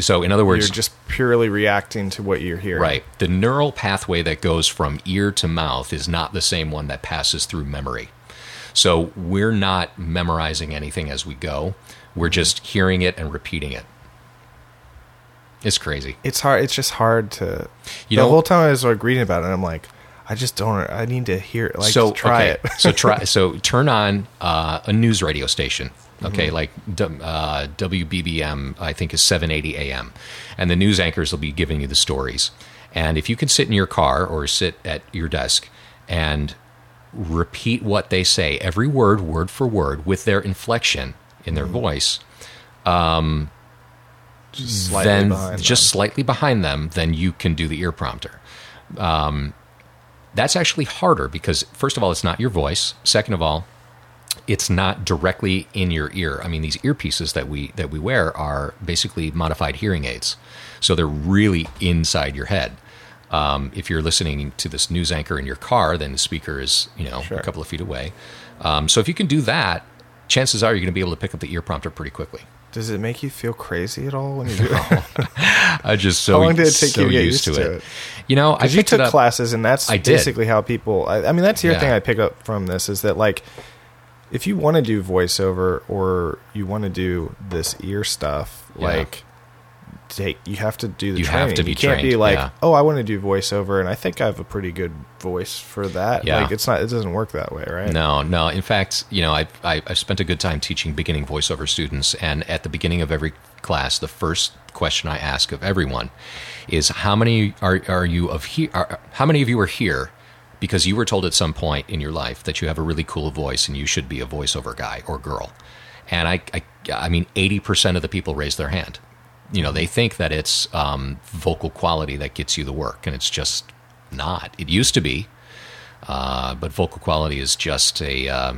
So, in other words, You're just purely reacting to what you're hearing. right, the neural pathway that goes from ear to mouth is not the same one that passes through memory. So, we're not memorizing anything as we go. We're just hearing it and repeating it. It's crazy. It's hard. It's just hard to. You the know- whole time I was like reading about it, I'm like, I just don't. I need to hear it. Like, so try okay. it. so try (laughs) so turn on uh, a news radio station. Okay, Mm-hmm. like uh, WBBM, I think is 780 AM, and the news anchors will be giving you the stories. And if you can sit in your car or sit at your desk and repeat what they say, every word, word for word, with their inflection in Mm-hmm. their voice, Just slightly then behind just them. slightly behind them, then you can do the ear prompter. Um, that's actually harder because, first of all, it's not your voice. Second of all, it's not directly in your ear. I mean, these earpieces that we that we wear are basically modified hearing aids, so they're really inside your head. Um, if you're listening to this news anchor in your car, then the speaker is you know Sure. a couple of feet away. Um, so if you can do that, chances are you're going to be able to pick up the ear prompter pretty quickly. Does it make you feel crazy at all when you do (laughs) it? (laughs) I just so How long did it take so you to get used to it? You know, I you it took up. classes, and that's basically how people. I, I mean, that's the other Yeah. thing I pick up from this is that like, if you want to do voiceover or you want to do this ear stuff, Yeah. like, take you have to do the You have training. to be you can't be like, yeah. oh, I want to do voiceover, and I think I have a pretty good voice for that. Yeah. Like, it's not. It doesn't work that way, right? No, no. In fact, you know, I, I I've spent a good time teaching beginning voiceover students, and at the beginning of every class, the first question I ask of everyone is how many are are you of here? How many of you are here because you were told at some point in your life that you have a really cool voice and you should be a voiceover guy or girl? And I I, I mean, eighty percent of the people raise their hand. You know, they think that it's um, vocal quality that gets you the work, and it's just not. It used to be. Uh, but vocal quality is just a uh,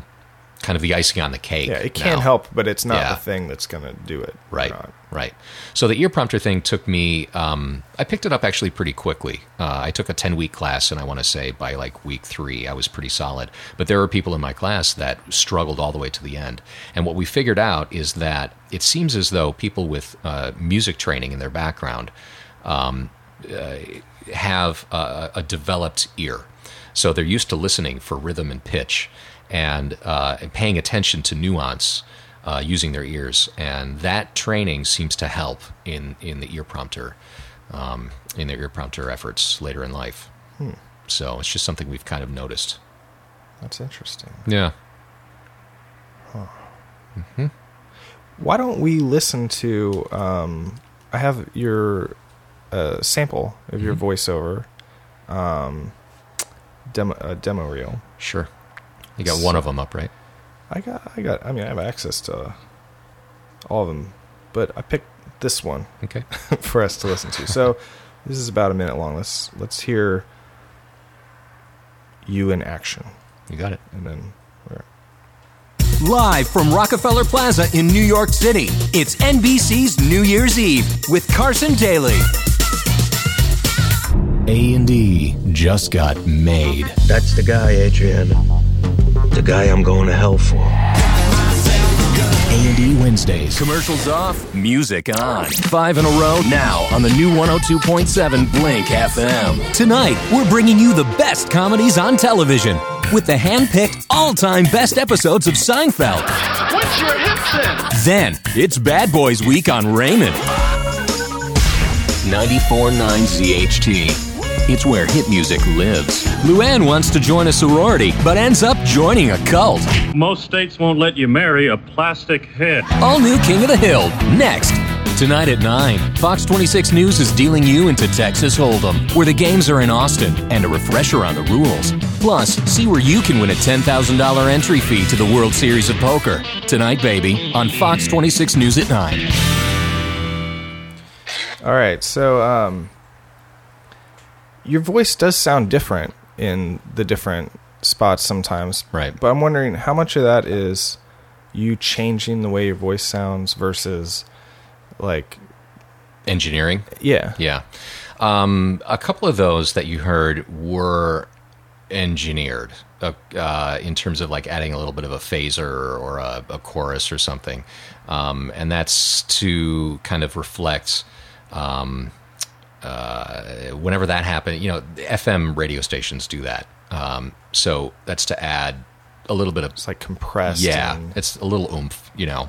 kind of the icing on the cake. Yeah, it can now. help, but it's not Yeah. the thing that's going to do it. Right, right. So the ear prompter thing took me. Um, I picked it up actually pretty quickly. Uh, I took a ten week class, and I want to say by like week three, I was pretty solid. But there were people in my class that struggled all the way to the end. And what we figured out is that it seems as though people with uh, music training in their background um, uh, have a, a developed ear. So they're used to listening for rhythm and pitch and, uh, and paying attention to nuance uh, using their ears. And that training seems to help in, in the ear prompter, um, in their ear prompter efforts later in life. So it's just something we've kind of noticed. That's interesting. Yeah. Why don't we listen to? Um, I have your uh, sample of your Mm-hmm. voiceover um, demo uh, demo reel. Sure. You got one of them up, right? I got, I got. I mean, I have access to all of them, but I picked this one Okay. (laughs) for us to listen to. So (laughs) this is about a minute long. Let's let's hear you in action, You got it. and then we're Live from Rockefeller Plaza in New York City, it's NBC's New Year's Eve with Carson Daly. A&E just got made. That's the guy, Adrian. The guy I'm going to hell for. A&E Wednesdays. Commercials off, music on. Five in a row now on the new 102.7 Blink FM. Tonight, we're bringing you the best comedies on television with the hand-picked all-time best episodes of Seinfeld. Put your hips in. Then, it's Bad Boys Week on Raymond. 94.9 ZHT. It's where hit music lives. Luann wants to join a sorority, but ends up joining a cult. Most states won't let you marry a plastic head. All new King of the Hill, next. Tonight at 9, Fox 26 News is dealing you into Texas Hold'em, where the games are in Austin, and a refresher on the rules. Plus, see where you can win a $10,000 entry fee to the World Series of Poker. Tonight, baby, on Fox 26 News at 9. All right, so um, your voice does sound different in the different spots sometimes, Right. But I'm wondering how much of that is you changing the way your voice sounds versus like, Engineering. yeah, Yeah. Um, a couple of those that you heard were engineered uh, uh, in terms of like adding a little bit of a phaser or a, a chorus or something. Um, and that's to kind of reflect um, uh, whenever that happened. You know, FM radio stations do that. Um, so that's to add a little bit of. it's like compressed. Yeah, and- it's a little oomph, you know.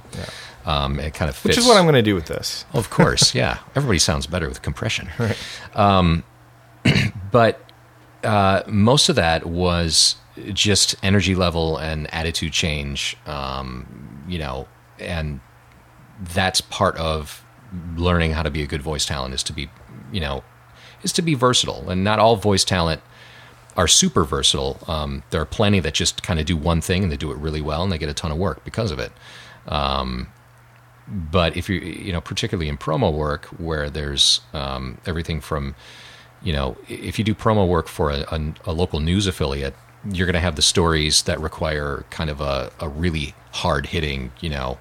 Um, it kind of fits. which is what I'm going to do with this. Of course, (laughs) yeah. Everybody sounds better with compression. Um, (clears throat) but uh, most of that was just energy level and attitude change, um, you know, and that's part of learning how to be a good voice talent is to be, you know, is to be versatile. And not all voice talent are super versatile. Um, there are plenty that just kind of do one thing and they do it really well and they get a ton of work because of it. Um, but if you you know particularly in promo work where there's um, everything from you know if you do promo work for a, a, a local news affiliate you're going to have the stories that require kind of a, a really hard hitting you know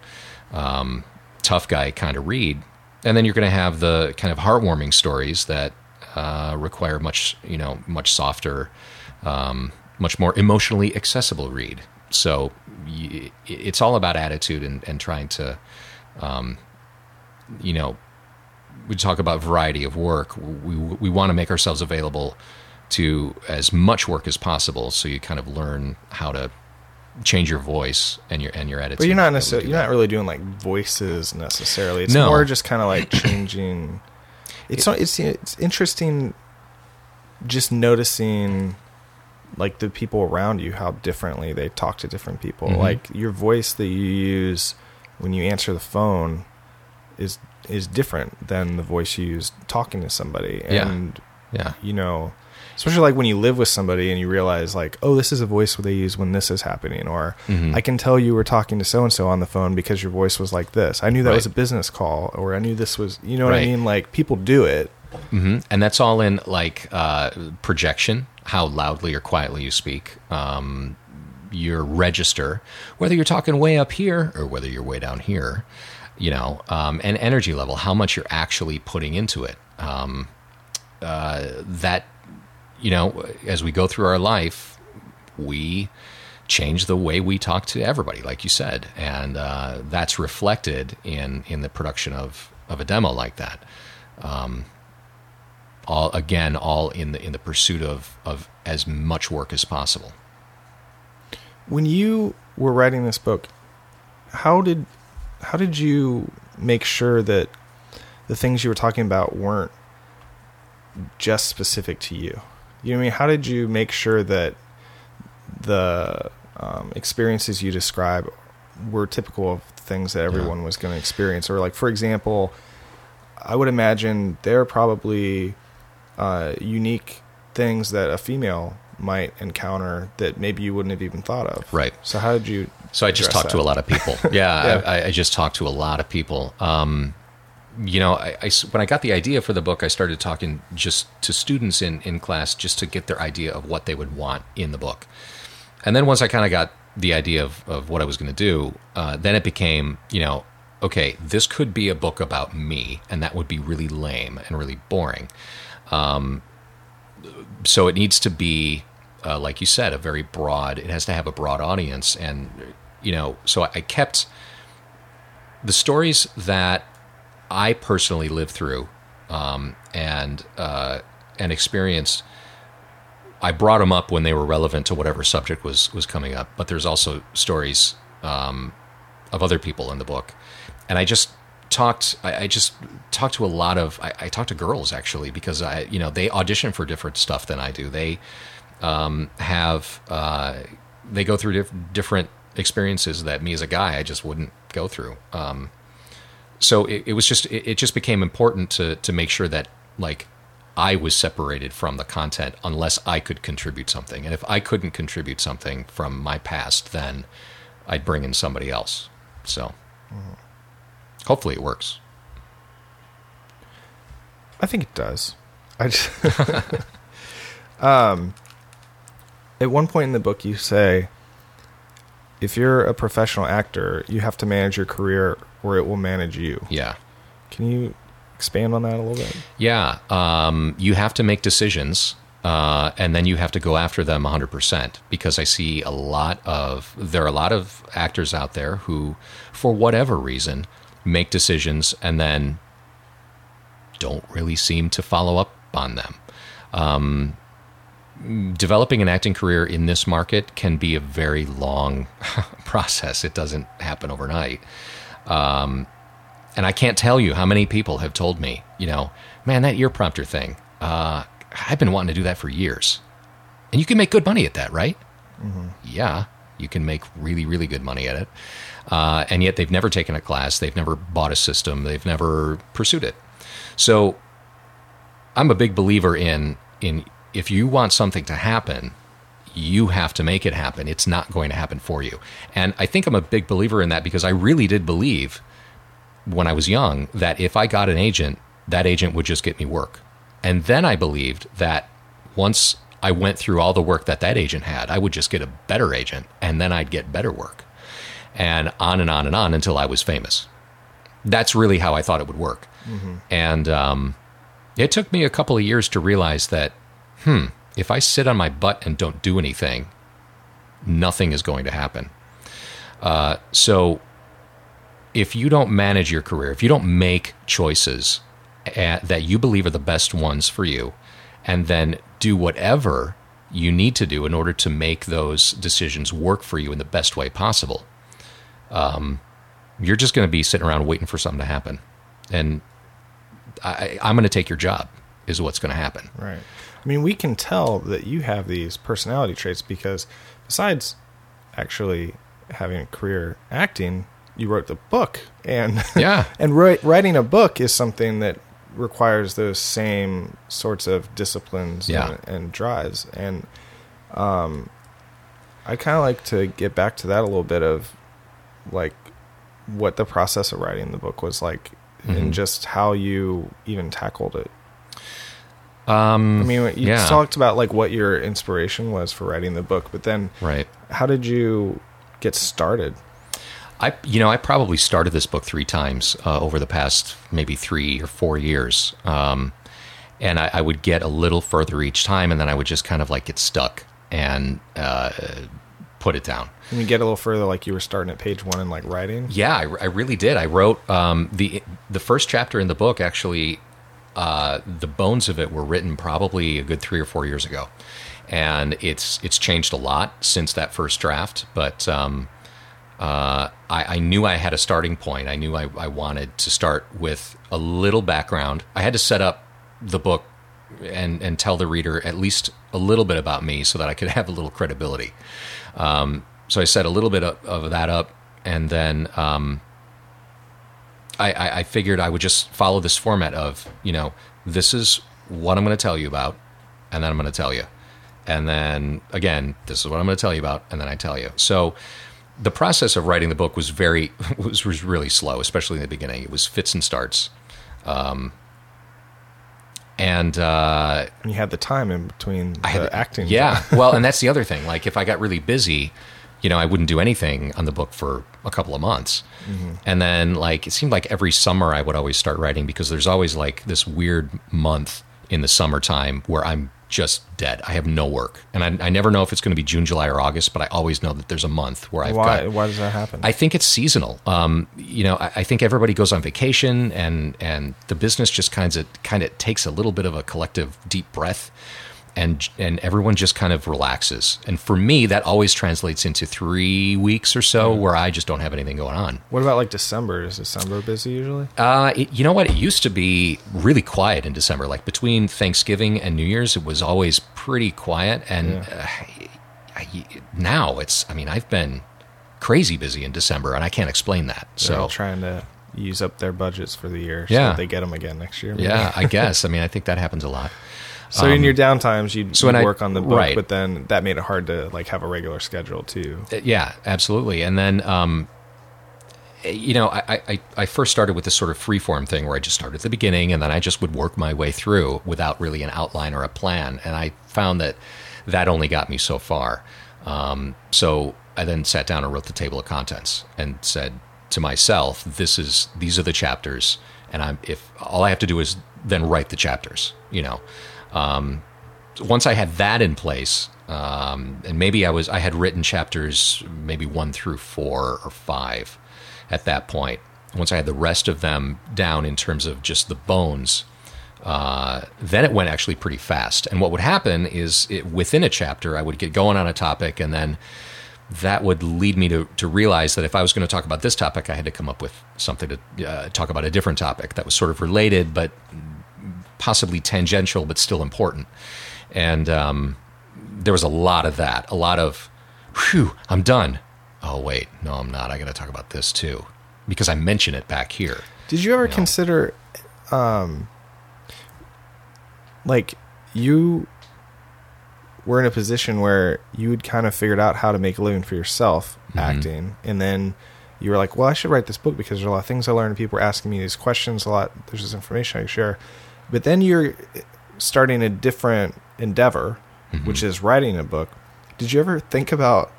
um, tough guy kind of read and then you're going to have the kind of heartwarming stories that uh, require much you know much softer um, much more emotionally accessible read so y- it's all about attitude and, and trying to you know, we talk about variety of work. We we want to make ourselves available to as much work as possible, so you kind of learn how to change your voice and your and your attitude. But you're not be able to necessarily you're not really doing like voices necessarily. It's No. more just kind of like (coughs) changing. It's not, it's it's interesting, just noticing, like the people around you how differently they talk to different people. Mhm. Like your voice that you use when you answer the phone is is different than the voice you use talking to somebody. Yeah. And Yeah. you know especially like when you live with somebody and you realize like oh this is a voice they use when this is happening or Mhm. i can tell you were talking to so and so on the phone because your voice was like this i knew that Right. was a business call or i knew this was you know what i mean like people do it hmm And that's all in like uh, projection, how loudly or quietly you speak, um, your register, whether you're talking way up here or whether you're way down here, you know, um, and energy level, how much you're actually putting into it. Um, uh, that, you know, as we go through our life, we change the way we talk to everybody, like you said, and uh, that's reflected in in the production of of a demo like that. All again all in the in the pursuit of of as much work as possible. When you were writing this book how did how did you make sure that the things you were talking about weren't just specific to you you know i mean how did you make sure that the um, experiences you describe were typical of things that everyone was going to experience or like for example i would imagine there are probably uh, unique things that a female might encounter that maybe you wouldn't have even thought of. Right. So how did you? so i just talked to a lot of people yeah, (laughs) Yeah. I, I just talked to a lot of people um, you know I, I when i got the idea for the book i started talking just to students in in class just to get their idea of what they would want in the book. And then once i kind of got the idea of, of what i was going to do uh, then it became you know okay this could be a book about me and that would be really lame and really boring. So it needs to be uh, like you said a very broad it has to have a broad audience and you know so i kept the stories that i personally lived through um, and uh, and experienced i brought them up when they were relevant to whatever subject was was coming up but there's also stories um, of other people in the book and i just talked I, I just talked to a lot of I, I talked to girls actually because i you know they audition for different stuff than i do they um, have uh, they go through diff- different experiences that me as a guy I just wouldn't go through. Um, so it, it was just it, it just became important to to make sure that like I was separated from the content unless I could contribute something, and if I couldn't contribute something from my past, then I'd bring in somebody else. So hopefully it works. I think it does. I just, (laughs) (laughs) um, at one point in the book, you say, if you're a professional actor, you have to manage your career, or it will manage you. Yeah. Can you expand on that a little bit? Yeah, um, you have to make decisions, uh, and then you have to go after them 100%. Because I see a lot of, there are a lot of actors out there who, for whatever reason, make decisions and then don't really seem to follow up on them. Um, developing an acting career in this market can be a very long (laughs) process. It doesn't happen overnight. Um, and I can't tell you how many people have told me, you know, man, that ear prompter thing, uh, I've been wanting to do that for years. And you can make good money at that, right? Yeah, you can make really, really good money at it. Uh, and yet they've never taken a class, they've never bought a system, they've never pursued it. So I'm a big believer in in if you want something to happen, you have to make it happen. It's not going to happen for you. And I think I'm a big believer in that because I really did believe when I was young that if I got an agent, that agent would just get me work. And then I believed that once I went through all the work that that agent had, I would just get a better agent and then I'd get better work. And on and on and on until I was famous. That's really how I thought it would work. And um, it took me a couple of years to realize that, hmm, if I sit on my butt and don't do anything, nothing is going to happen. Uh, so if you don't manage your career, if you don't make choices uh, that you believe are the best ones for you, and then do whatever you need to do in order to make those decisions work for you in the best way possible, um, you're just going to be sitting around waiting for something to happen. And I, I'm going to take your job, is what's going to happen. Right. I mean, we can tell that you have these personality traits because besides actually having a career acting, you wrote the book, and (laughs) Yeah. and wri- writing a book is something that requires those same sorts of disciplines Yeah. and, and drives. And um, I kind of like to get back to that a little bit of like what the process of writing the book was like, Mhm. and just how you even tackled it. Um, I mean, you yeah. talked about like what your inspiration was for writing the book, but then right. how did you get started? I, you know, I probably started this book three times uh, over the past maybe three or four years, um, and I, I would get a little further each time, and then I would just kind of like get stuck and uh, put it down. Can you get a little further, like you were starting at page one and like writing? Yeah, I, I really did. I wrote um, the the first chapter in the book. Actually, uh, the bones of it were written probably a good three or four years ago, and it's it's changed a lot since that first draft. But um, uh, I, I knew I had a starting point. I knew I, I wanted to start with a little background. I had to set up the book and and tell the reader at least a little bit about me so that I could (laughs) have a little credibility. Um, so I set a little bit of, of that up, and then um, I, I, I figured I would just follow this format of you know this is what I'm going to tell you about, and then I'm going to tell you, and then again this is what I'm going to tell you about, and then I tell you. So the process of writing the book was very (laughs) was, was really slow, especially in the beginning. It was fits and starts, um, and uh, you had the time in between the I had acting. Yeah, (laughs) well, and that's the other thing. Like if I got really busy, you know, I wouldn't do anything on the book for a couple of months, Mm-hmm. and then like it seemed like every summer I would always start writing because there's always like this weird month in the summertime where I'm just dead. I have no work, and I, I never know if it's going to be June, July, or August, but I always know that there's a month where I've why? got Why does that happen? I think it's seasonal. Um, you know, I, I think everybody goes on vacation, and and the business just kind of kind of takes a little bit of a collective deep breath, and and everyone just kind of relaxes. And for me, that always translates into three weeks or so where I just don't have anything going on. what about like December? Is December busy usually? Uh, it, you know what? It used to be really quiet in December. Like between Thanksgiving and New Year's, it was always pretty quiet. And uh, I, now it's, I mean, I've been crazy busy in December, and I can't explain that. So They're trying to use up their budgets for the year. Yeah. they get them again next year. Yeah, I (laughs) guess. I mean, I think that happens a lot. So in your downtimes, you'd, Um, so you'd when I- work on the book, right. but then that made it hard to like have a regular schedule too. Uh, Yeah, absolutely. And then, um, you know, I, I, I first started with this sort of freeform thing where I just started at the beginning and then I just would work my way through without really an outline or a plan. And I found that that only got me so far. Um, so I then sat down and wrote the table of contents and said to myself, "This is these are the chapters, and I'm if all I have to do is then write the chapters." You know, um, once I had that in place, um, and maybe I was I had written chapters maybe one through four or five at that point. Once I had the rest of them down in terms of just the bones, uh, then it went actually pretty fast. And what would happen is it, within a chapter, I would get going on a topic, and then that would lead me to, to realize that if I was going to talk about this topic, I had to come up with something to uh, talk about a different topic that was sort of related, but possibly tangential, but still important. And um, there was a lot of that, a lot of, whew, I'm done. Oh, wait, no, I'm not. I got to talk about this too, because I mention it back here. Did you ever No. consider, um, like you were in a position where you had kind of figured out how to make a living for yourself Mm-hmm. acting, and then you were like, "Well, I should write this book because there's a lot of things I learned. People were asking me these questions a lot. There's this information I can share." But then you're starting a different endeavor, Mm-hmm. which is writing a book. Did you ever think about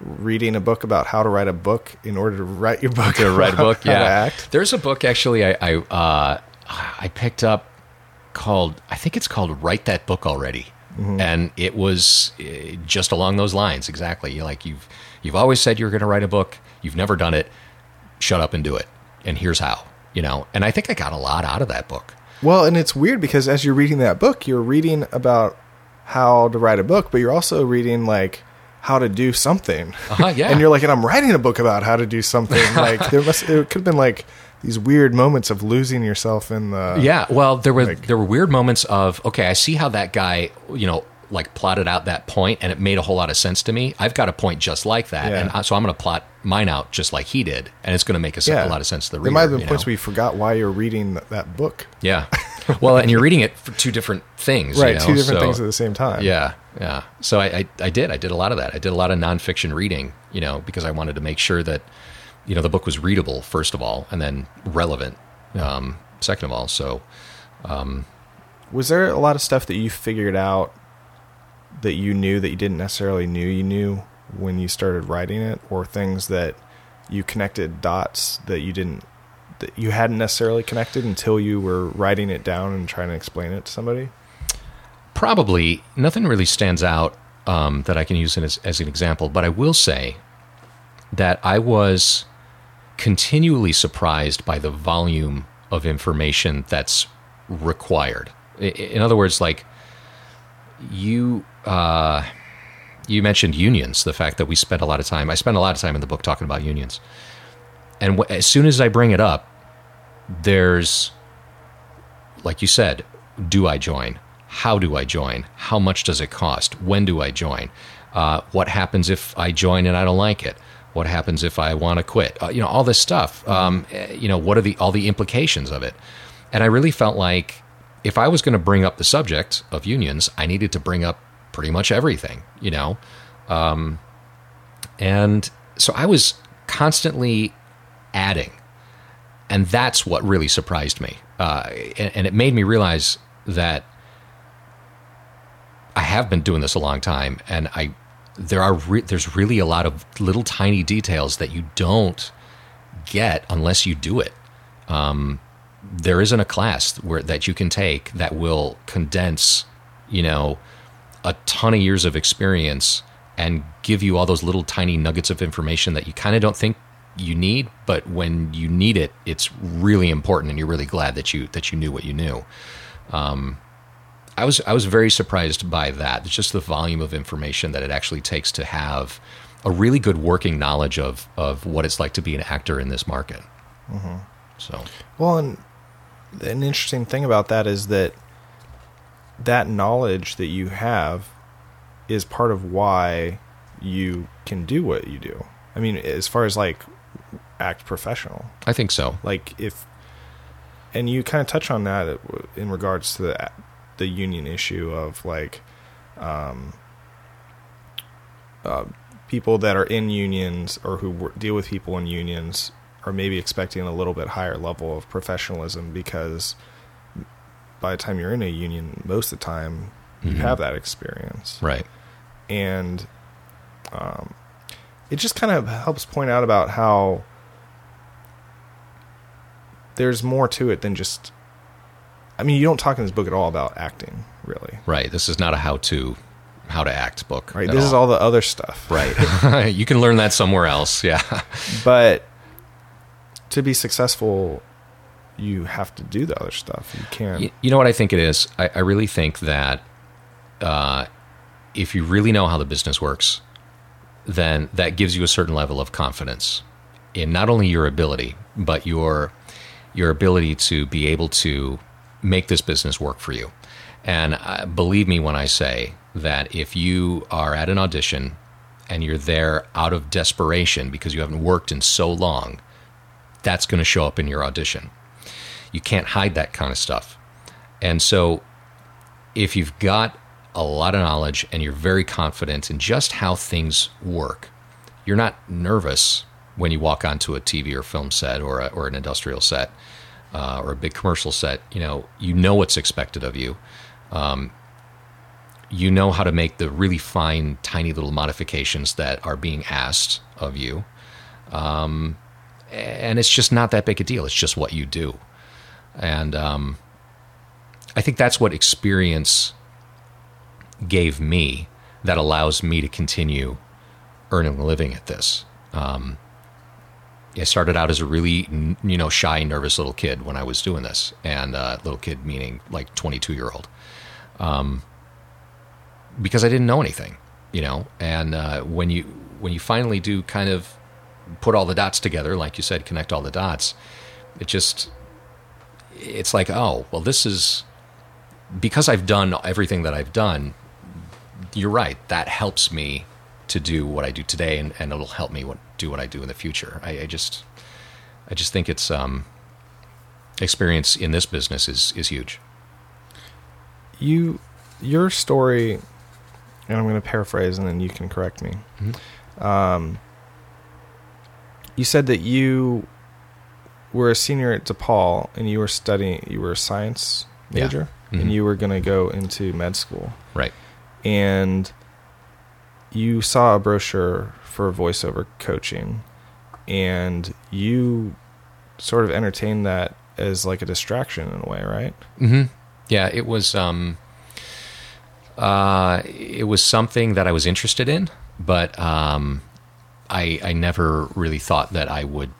reading a book about how to write a book in order to write your book? to write a (laughs) book. Yeah, there's a book actually I I, uh, I picked up called I think it's called Write That Book Already, and it was uh, just along those lines exactly. You're like you've you've always said you're going to write a book, you've never done it. Shut up and do it, and here's how. You know, and I think I got a lot out of that book. Well, and it's weird because as you're reading that book, you're reading about how to write a book, but you're also reading like how to do something. Uh-huh, (laughs) yeah. and you're like, and I'm writing a book about how to do something. (laughs) like there must, it could have been like these weird moments of losing yourself in the. Yeah, well, there were like- there were weird moments of okay, I see how that guy, you know, like plotted out that point, and it made a whole lot of sense to me. I've got a point just like that, Yeah. and so I'm going to plot mine out just like he did, and it's going to make a, Yeah. a lot of sense to the There reader. might have been points know? where you forgot why you're reading that book. yeah, (laughs) well, and you're reading it for two different things, you Right, know, two different so- things at the same time. Yeah, yeah. So I, I, I did. I did a lot of that. I did a lot of nonfiction reading, you know, because I wanted to make sure that, you know, the book was readable first of all, and then relevant, um, second of all. So Was there a lot of stuff that you figured out that you knew that you didn't necessarily knew you knew when you started writing it, or things that you connected dots that you didn't that you hadn't necessarily connected until you were writing it down and trying to explain it to somebody? probably nothing really stands out um, that I can use as, as an example, but I will say that I was continually surprised by the volume of information that's required. In other words, like you, uh, you mentioned unions. The fact that we spent a lot of time, I spent a lot of time in the book talking about unions, and wh- as soon as I bring it up, there's like you said, do I join? How do I join? How much does it cost? When do I join? Uh, what happens if I join and I don't like it? What happens if I want to quit? Uh, you know, all this stuff. Um, eh, you know, what are the all the implications of it? And I really felt like if I was going to bring up the subject of unions, I needed to bring up pretty much everything. You know, um, and so I was constantly adding and that's what really surprised me uh, and, and it made me realize that i have been doing this a long time and i there are re- there's really a lot of little tiny details that you don't get unless you do it um, there isn't a class where that you can take that will condense you know a ton of years of experience and give you all those little tiny nuggets of information that you kind of don't think you need but when you need it it's really important and you're really glad that you that you knew what you knew. Um, I was I was very surprised by that. It's just the volume of information that it actually takes to have a really good working knowledge of of what it's like to be an actor in this market. So. Well, and an interesting thing about that is that that knowledge that you have is part of why you can do what you do. I mean, as far as like act professional. I think so. Like if, and you kind of touch on that in regards to the the union issue of like, um, uh, people that are in unions or who wor- deal with people in unions are maybe expecting a little bit higher level of professionalism because by the time you're in a union, most of the time you have that experience Right. and um, it just kind of helps point out about how there's more to it than just. I mean, you don't talk in this book at all about acting, really, Right. This is not a how-to how to act book. right? This is all the other stuff, Right. (laughs) (laughs) you can learn that somewhere else. Yeah. But to be successful, you have to do the other stuff. You can't. Y- You know what I think it is? I, I really think that uh, if you really know how the business works, then that gives you a certain level of confidence in not only your ability, but your your ability to be able to make this business work for you. And uh, believe me when I say that if you are at an audition and you're there out of desperation because you haven't worked in so long, that's going to show up in your audition. You can't hide that kind of stuff. And so, if you've got a lot of knowledge and you're very confident in just how things work, you're not nervous when you walk onto a TV or film set or, a, or an industrial set uh, or a big commercial set. You know, you know what's expected of you. Um, you know how to make the really fine, tiny little modifications that are being asked of you. Um, and it's just not that big a deal. It's just what you do. And um, I think that's what experience gave me that allows me to continue earning a living at this. Um, I started out as a really, you know, shy, nervous little kid when I was doing this, and uh, little kid meaning like twenty-two year old, um, because I didn't know anything, you know. And uh, when you when you finally do kind of put all the dots together, like you said, connect all the dots, it just it's like, oh, well, this is because I've done everything that I've done. You're right. That helps me to do what I do today, and, and it'll help me what, do what I do in the future. I, I just, I just think it's um, experience in this business is is huge. you your story and i'm going to paraphrase and then you can correct me um, you said that you were a senior at DePaul and you were studying you were a science Yeah. major Mhm. and you were going to go into med school Right. and you saw a brochure for voiceover coaching and you sort of entertained that as like a distraction in a way right Mm-hmm. Yeah, it was. Um, uh, it was something that I was interested in, but um, I I never really thought that I would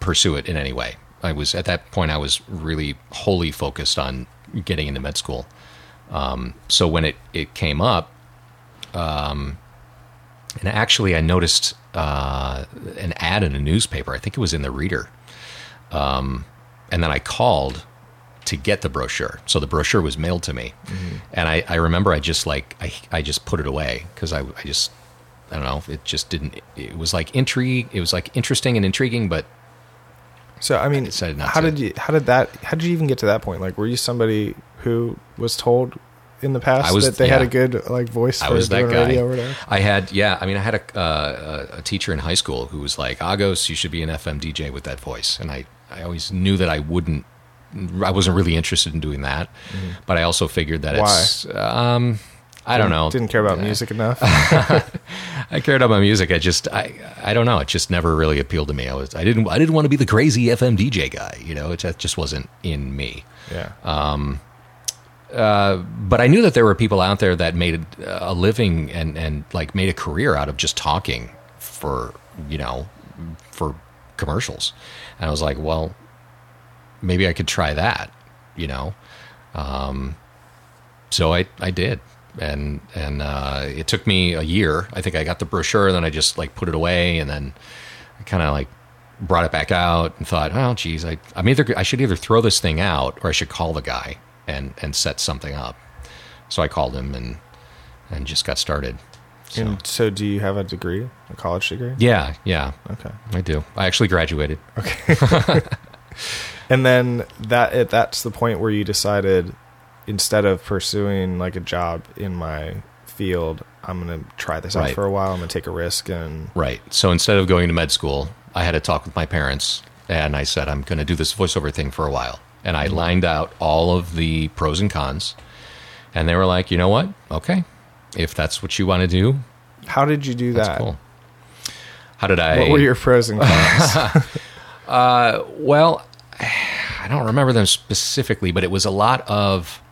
pursue it in any way. I was at that point. I was really wholly focused on getting into med school. Um, so when it it came up, um, and actually I noticed uh, an ad in a newspaper. I think it was in the Reader. Um, and then I called to get the brochure. So the brochure was mailed to me, and I, I remember I just like I, I just put it away because I, I just I don't know it just didn't it was like intrigue it was like interesting and intriguing but So I mean, decided not how to. did you? How did that? How did you even get to that point? Like, were you somebody who was told in the past I was- that they had a good like voice I for was that guy. radio or whatever? I had, yeah. I mean, I had a, uh, a teacher in high school who was like, "Agos, you should be an FM DJ with that voice." And I, I always knew that I wouldn't. I wasn't really interested in doing that, but I also figured that Why? it's. Um, I don't know. Didn't care about music enough. (laughs) I cared about my music. I just, I, I don't know. It just never really appealed to me. I was, I didn't, I didn't want to be the crazy FM DJ guy. You know, it just- just wasn't in me. yeah. Um. Uh, but I knew that there were people out there that made a living and, and like made a career out of just talking for, you know, for commercials. And I was like, well, maybe I could try that, you know? Um, so I, I did. And, and, uh, it took me a year. I think I got the brochure, then I just like put it away and then I kind of like brought it back out and thought, oh, geez, I, I'm either, I should either throw this thing out or I should call the guy and, and set something up. So I called him and, and just got started. So- And so, do you have a degree, a college degree? Yeah, yeah, Okay. I do. I actually graduated. Okay. (laughs) and then that it, that's the point where you decided instead of pursuing like a job in my field, I'm going to try this out for a while. I'm going to take a risk and Right. So instead of going to med school, I had a talk with my parents and I said, I'm going to do this voiceover thing for a while. And I mm-hmm. lined out all of the pros and cons. And they were like, you know what? Okay. If that's what you want to do, how did you do that's that? cool. How did I? What were your pros and cons? (laughs) (laughs) Uh, well, (sighs) I don't remember them specifically, but it was a lot of,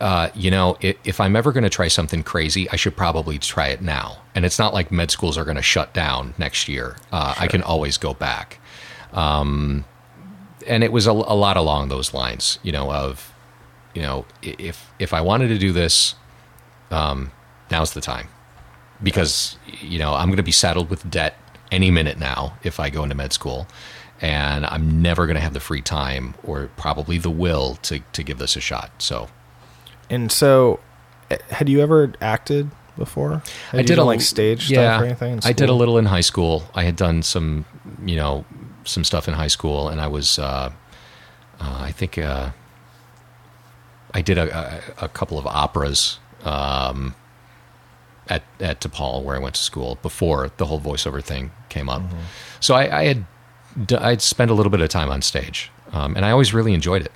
uh, you know, if I'm ever going to try something crazy, I should probably try it now. And it's not like med schools are going to shut down next year. Uh, I can always go back. Um, and it was a, a lot along those lines, you know, of, you know, if if I wanted to do this, um, now's the time, because you know I'm going to be saddled with debt any minute now if I go into med school, and I'm never going to have the free time or probably the will to to give this a shot. So and so, eh, had you ever acted before? Had I did a like stage yeah, stuff or anything. I did a little in high school. I had done some, you know, some stuff in high school, and I was, uh, uh, I think, uh, I did a, a, a couple of operas um, at at DePaul where I went to school before the whole voiceover thing came up. Mm-hmm. So I, I had I'd spent a little bit of time on stage, um, and I always really enjoyed it.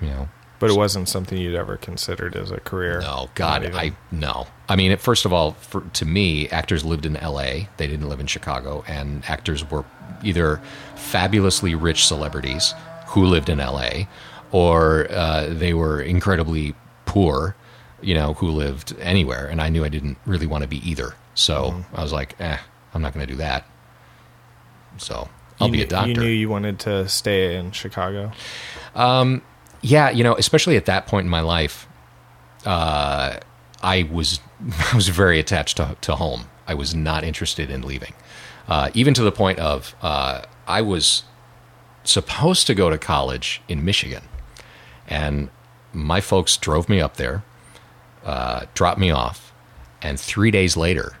You know, but it wasn't something you'd ever considered as a career. no, God. I no. I mean, it, first of all, for, to me, actors lived in L.A. They didn't live in Chicago, and actors were either fabulously rich celebrities who lived in L.A. or uh, they were incredibly poor, you know, who lived anywhere. And I knew I didn't really want to be either. So Mm-hmm. I was like, eh, I'm not going to do that. So I'll You be knew- a doctor. You knew you wanted to stay in Chicago. Yeah, you know, especially at that point in my life, uh, I was (laughs) I was very attached to, to home. I was not interested in leaving, uh, even to the point of uh, I was supposed to go to college in Michigan, and my folks drove me up there, uh, dropped me off, and three days later,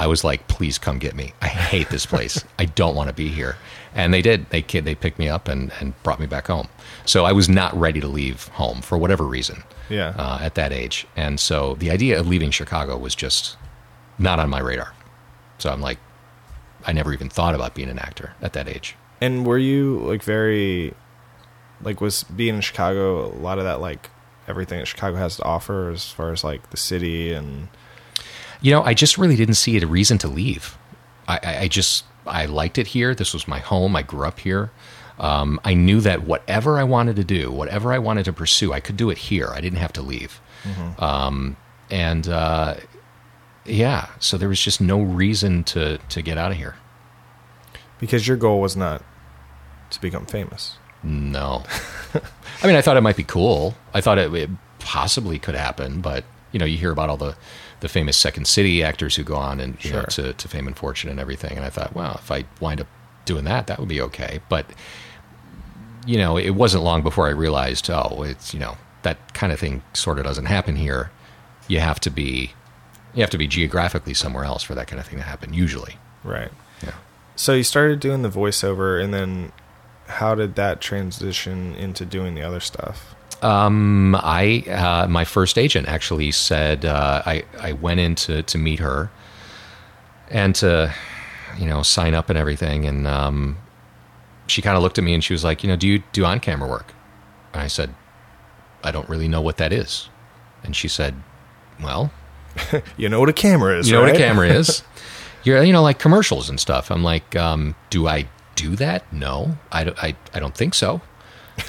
I was like, "Please come get me. I hate this place. (laughs) I don't want to be here." And they did. They they picked me up and, and brought me back home. So I was not ready to leave home for whatever reason. Yeah. Uh, at that age, and so the idea of leaving Chicago was just not on my radar. So I'm like, I never even thought about being an actor at that age. And were you like very, like was being in Chicago a lot of that like everything that Chicago has to offer as far as like the city and You know, I just really didn't see a reason to leave. I, I, I just I liked it here. This was my home. I grew up here. Um, I knew that whatever I wanted to do, whatever I wanted to pursue, I could do it here. I didn't have to leave. Um, and uh, yeah, so there was just no reason to to get out of here. because your goal was not to become famous. No. (laughs) I mean, I thought it might be cool. I thought it, it possibly could happen, but you know, you hear about all the the famous Second City actors who go on and you know to to fame and fortune and everything. And I thought, well, if I wind up doing that, that would be okay. But you know, it wasn't long before I realized, oh, it's you know that kind of thing sort of doesn't happen here. You have to be you have to be geographically somewhere else for that kind of thing to happen. Usually, Right. yeah. So you started doing the voiceover and then how did that transition into doing the other stuff? Um, I uh, my first agent actually said uh, I I went in to to meet her and to you know sign up and everything, and um, she kind of looked at me and she was like, you know, do you do on camera work? And I said, I don't really know what that is, and she said, well, (laughs) You know what a camera is, you know what a camera (laughs) is. You're, you know, like commercials and stuff. I'm like, um, do I do that? No, I, I, I don't think so.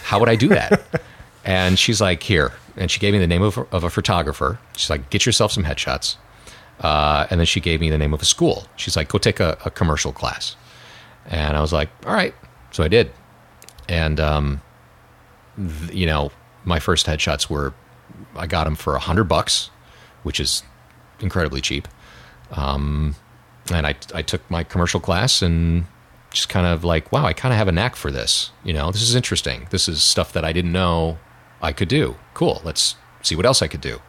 How would I do that? (laughs) and she's like, here. And she gave me the name of, of a photographer. She's like, get yourself some headshots. Uh, and then she gave me the name of a school. She's like, go take a, a commercial class. And I was like, all right. So I did. And, um, th- you know, my first headshots were, I got them for a hundred bucks, which is incredibly cheap. Um, and I, I took my commercial class and just kind of like, wow, I kind of have a knack for this. You know, this is interesting. This is stuff that I didn't know I could do. Cool. Let's see what else I could do.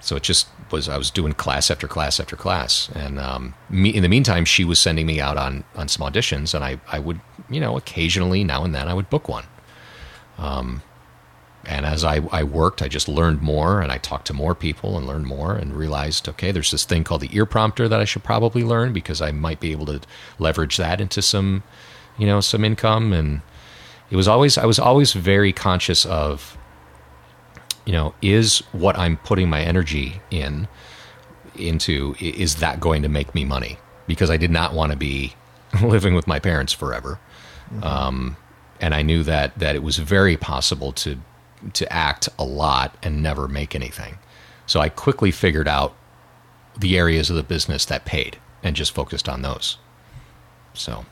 So it just was I was doing class after class after class, and um, me, in the meantime, she was sending me out on on some auditions, and I I would you know occasionally now and then I would book one. Um, and as I, I worked, I just learned more and I talked to more people and learned more and realized, okay, there's this thing called the ear prompter that I should probably learn because I might be able to leverage that into some, you know, some income. And it was always, I was always very conscious of, you know, is what I'm putting my energy in into, is that going to make me money? Because I did not want to be (laughs) living with my parents forever Um, and I knew that that it was very possible to to act a lot and never make anything. So I quickly figured out the areas of the business that paid and just focused on those. So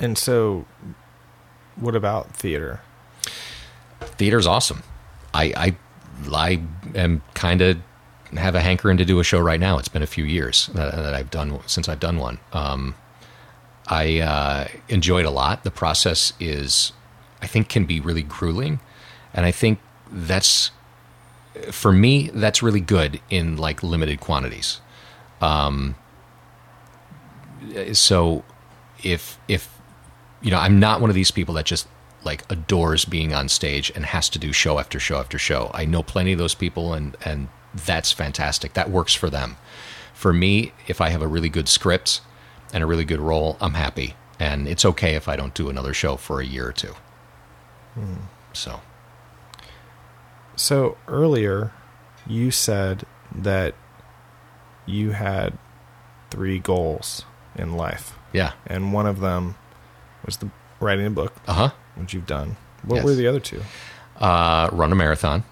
And so, what about theater? theater's awesome. I I, I am kind of have a hankering to do a show right now. It's been a few years that, that I've done since I've done one. Um, I uh, enjoy it a lot. The process is, I think, can be really grueling, and I think that's for me that's really good in like limited quantities. Um, so if if you know, I'm not one of these people that just like adores being on stage and has to do show after show after show. I know plenty of those people and and that's fantastic. That works for them. For me, if I have a really good script and a really good role, I'm happy. And it's okay if I don't do another show for a year or two. Hmm. So, So earlier, you said that you had three goals in life, yeah. and one of them was the writing a book, Uh-huh. which you've done. What Yes. were the other two? Uh run a marathon,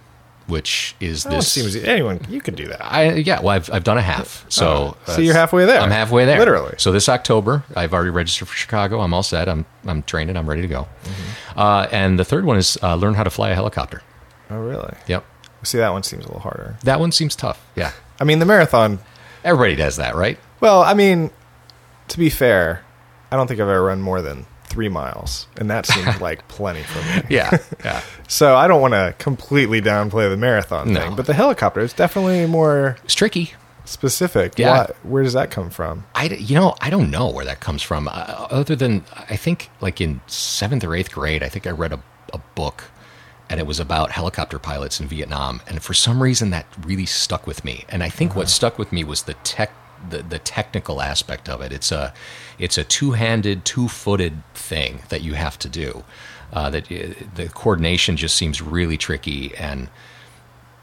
which is That this seems anyone you can do that. I yeah, well, I've I've done a half, so Oh, so you're halfway there. I'm halfway there, Literally. So this October, I've already registered for Chicago. I'm all set. I'm I'm trained and I'm ready to go. Uh, and the third one is uh, learn how to fly a helicopter. Oh, really? Yep, See, that one seems a little harder. that one seems tough. Yeah, I mean, the marathon. everybody does that, right? Well, I mean, to be fair, I don't think I've ever run more than three miles, and that seems (laughs) like plenty for me. Yeah, (laughs) yeah. So I don't want to completely downplay the marathon No. thing, but the helicopter is definitely more It's tricky. specific. Yeah. Why, where does that come from? I you know, I don't know where that comes from. Uh, other than I think, like in seventh or eighth grade, I think I read a, a book, and it was about helicopter pilots in Vietnam. And for some reason, that really stuck with me. And I think what stuck with me was the tech, the, the technical aspect of it. It's a, it's a two-handed, two-footed thing that you have to do. Uh, that uh, the coordination just seems really tricky and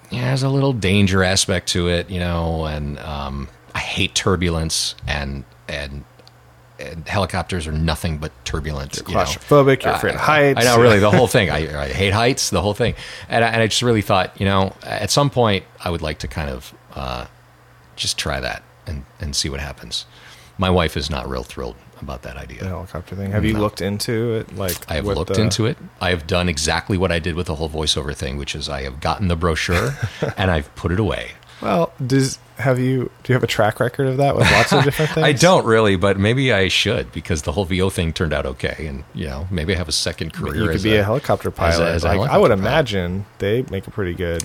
yeah, there's a little danger aspect to it, you know, and um, I hate turbulence and and and helicopters are nothing but turbulent. you know. Claustrophobic, you're afraid of heights. I know, really, the whole (laughs) thing. I, I hate heights, the whole thing, and I, and I just really thought, you know, at some point, I would like to kind of uh, just try that and and see what happens. My wife is not real thrilled about that idea. The helicopter thing. Have you No. looked into it? Like I have looked the- into it. I have done exactly what I did with the whole voiceover thing, which is I have gotten the brochure (laughs) and I've put it away. Well, does have you? Do you have a track record of that with lots of different (laughs) things? I don't really, but maybe I should because the whole VO thing turned out okay, and you know maybe I have a second career. You could as be a, helicopter pilot. as a like, I would pilot. imagine they make a pretty good.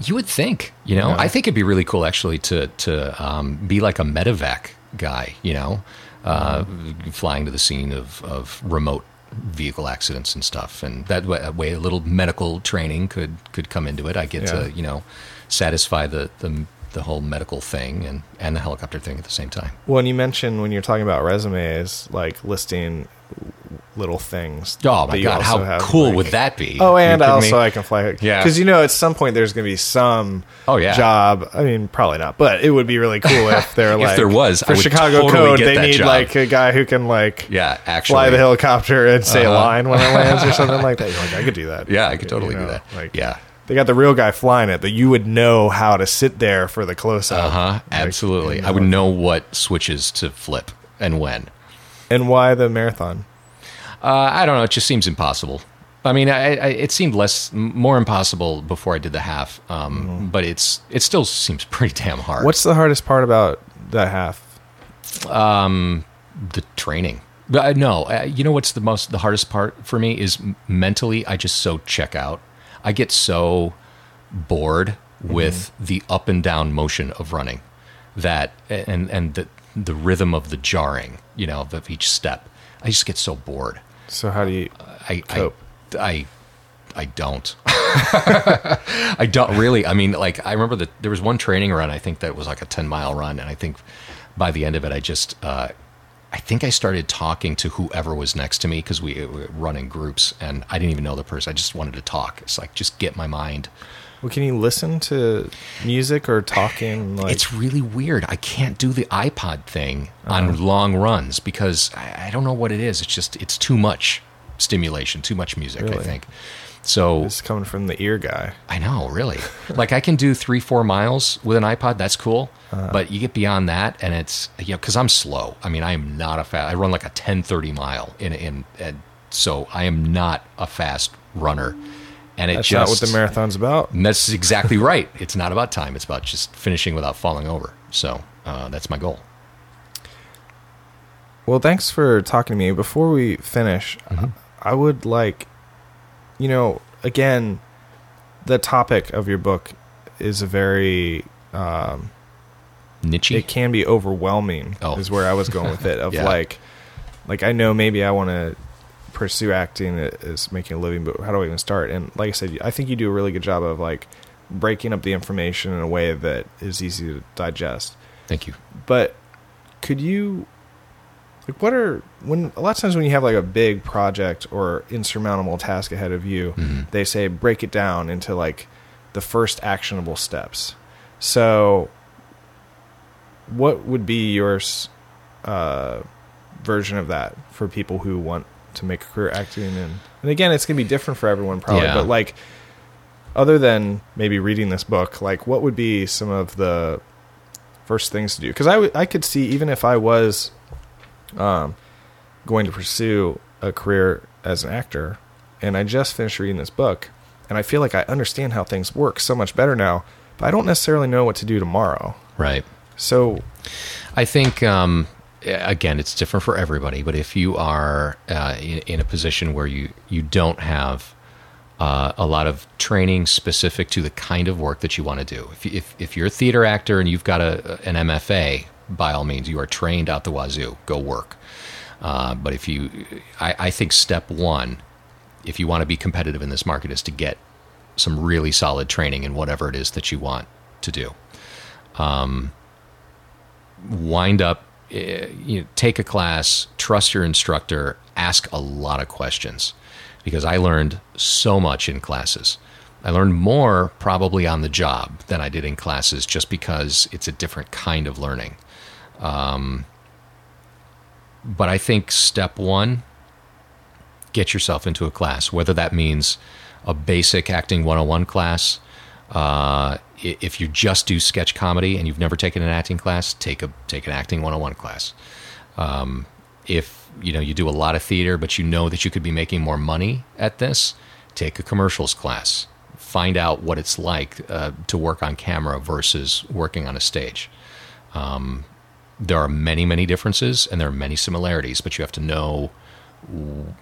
You would think, you know, Yeah. I think it'd be really cool actually to to um, be like a medevac guy, you know, uh, flying to the scene of of remote vehicle accidents and stuff, and that way, that way a little medical training could could come into it. I get Yeah. to you know satisfy the the the whole medical thing and and the helicopter thing at the same time. Well, and you mentioned when you're talking about resumes, like listing little things. Oh my god, how cool like- would that be? Oh, and also me? I can fly. Yeah. because you know at some point there's going to be some. Oh, yeah. job. I mean, probably not, but it would be really cool if (laughs) they're If like there was, for Chicago totally Code. They need job. like a guy who can like yeah, actually fly the helicopter and say a Uh-huh. line when it (laughs) lands or something like that. You're like, I could do that. Yeah, I could You totally do that. Like, yeah. they got the real guy flying it, but you would know how to sit there for the close up. Uh huh. Absolutely. I would know what switches to flip and when. And why the marathon? Uh, I don't know. It just seems impossible. I mean, I, I, it seemed less, more impossible before I did the half. Um, But it's it still seems (laughs) pretty damn hard. What's the hardest part about the half? Um, the training? But, uh, no, uh, you know what's the most the hardest part for me is mentally. I just so check out. I get so bored with the up and down motion of running, that and and the the rhythm of the jarring, you know, of each step. I just get so bored. So how do you? I Cope. I I I don't. (laughs) I don't really. I mean, like I remember that there was one training run. I think that was like a ten mile run, and I think by the end of it, I just. Uh, I think I started talking to whoever was next to me because we, we run in groups, and I didn't even know the person. I just wanted to talk. It's like just get my mind. Well, can you listen to music or talking? Like, it's really weird. I can't do the iPod thing on uh-huh. long runs because I, I don't know what it is. It's just it's too much stimulation, too much music. I think. So it's coming from the ear guy. I know, really. like I can do three, four miles with an iPod. That's cool. Uh-huh. but you get beyond that, and it's you know because I'm slow. I mean, I am not a fast. I run like a 10, 30 mile in in. And so I am not a fast runner, and it That's just not what the marathon's about. and that's exactly right. It's not about time. It's about just finishing without falling over. So uh, that's my goal. Well, thanks for talking to me. Before we finish, Mm-hmm. I would like, you know, again, the topic of your book is a very, um, Niche. it can be overwhelming. Oh. Is where I was going with it. Of (laughs) Yeah. like, like I know maybe I want to pursue acting as making a living, but how do I even start? And like I said, I think you do a really good job of like breaking up the information in a way that is easy to digest Thank you. but could you like what are when a lot of times when you have like a big project or insurmountable task ahead of you they say break it down into like the first actionable steps so what would be your uh, version of that for people who want to make a career acting and and again it's going to be different for everyone probably Yeah. but like other than maybe reading this book like what would be some of the first things to do because I, w- I could see even if i was um, going to pursue a career as an actor and i just finished reading this book and i feel like i understand how things work so much better now but i don't necessarily know what to do tomorrow Right. so I think um, again, it's different for everybody. But if you are uh, in, in a position where you you don't have uh, a lot of training specific to the kind of work that you want to do, if, if if you're a theater actor and you've got a an MFA, by all means, you are trained out the wazoo. Go work. Uh, but if you, I, I think step one, if you want to be competitive in this market, is to get some really solid training in whatever it is that you want to do Um, wind up, you know, take a class, trust your instructor, ask a lot of questions because I learned so much in classes. I learned more probably on the job than I did in classes just because it's a different kind of learning. Um, but I think step one, get yourself into a class, whether that means a basic acting 101 class. Uh, if you just do sketch comedy and you've never taken an acting class, take a take an acting 101 class. Um, if you know you do a lot of theater, but you know that you could be making more money at this, take a commercials class. Find out what it's like uh, to work on camera versus working on a stage there are many many differences and there are many similarities but you have to know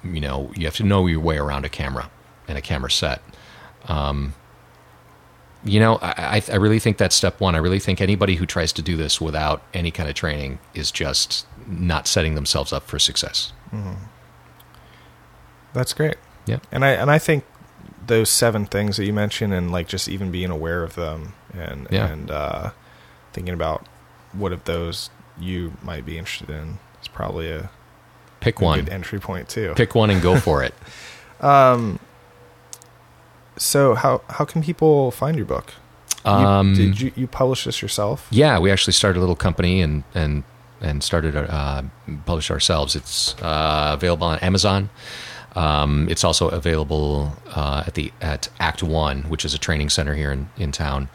you know you have to know your way around a camera and a camera set um, you know I, I really think that's step one. I really think anybody who tries to do this without any kind of training is just not setting themselves up for success. That's great. Yeah. And i and i think those seven things that you mentioned and like just even being aware of them and Yeah. and uh thinking about what of those you might be interested in is probably a, pick a one. good entry point too. Pick one and go for it (laughs) so how how can people find your book You- Um, did you you publish this yourself Yeah, we actually started a little company and and and started uh, published ourselves. It's uh, available on Amazon. Um, it's also available uh, at the at Act One, which is a training center here in in town.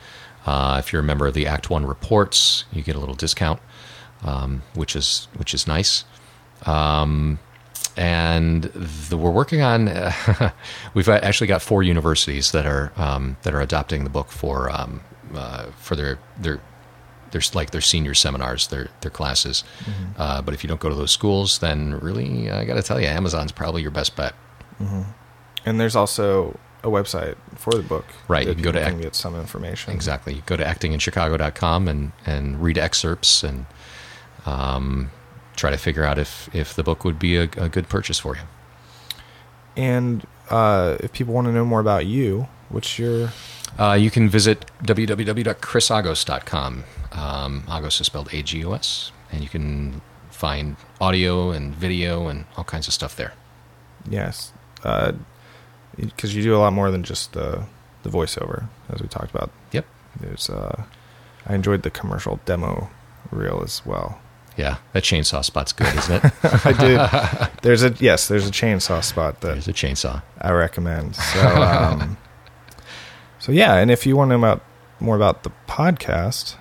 Uh, if you're a member of the Act One reports, you get a little discount, um, which is which is nice. Um, and the, we're working on. (laughs) we've actually got four universities that are um, that are adopting the book for um, uh, for their their their like their senior seminars, their their classes. Uh, but if you don't go to those schools, then really, I got to tell you, Amazon's probably your best bet. and there's also a website for the book. Right, you can go to people can Ac- get some information. Exactly. You go to actinginchicago.com and, and read excerpts and um, try to figure out if, if the book would be a, a good purchase for you. And uh, if people want to know more about you, what's your Uh, you can visit www.chrisagos.com. Um, Agos is spelled A G O S. And you can find audio and video and all kinds of stuff there. yes? Because you do a lot more than just the the voiceover, as we talked about. Yep. There's uh, I enjoyed the commercial demo reel as well. Yeah, that chainsaw spot's good, isn't it? (laughs) I did. There's a yes. There's a chainsaw spot that There's a chainsaw. I recommend. So, um, (laughs) so yeah, and if you want to know about more about the podcast,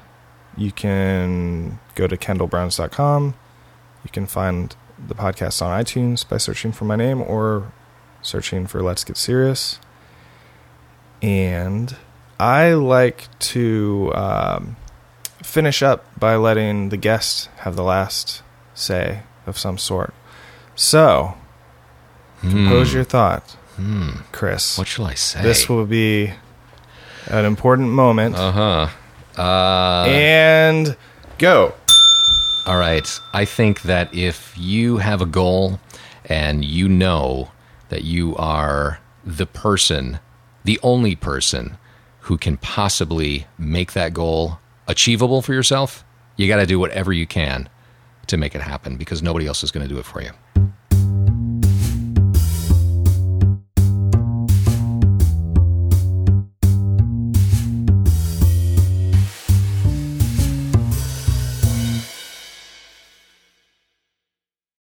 you can go to kendallbrowns.com. You can find the podcast on iTunes by searching for my name or searching for Let's Get Serious. And I like to um, finish up by letting the guest have the last say of some sort. So, compose your thought, Chris. What shall I say? This will be an important moment. Uh huh. Uh, and go. All right. I think that if you have a goal and you know that you are the person, the only person who can possibly make that goal achievable for yourself, you got to do whatever you can to make it happen because nobody else is going to do it for you.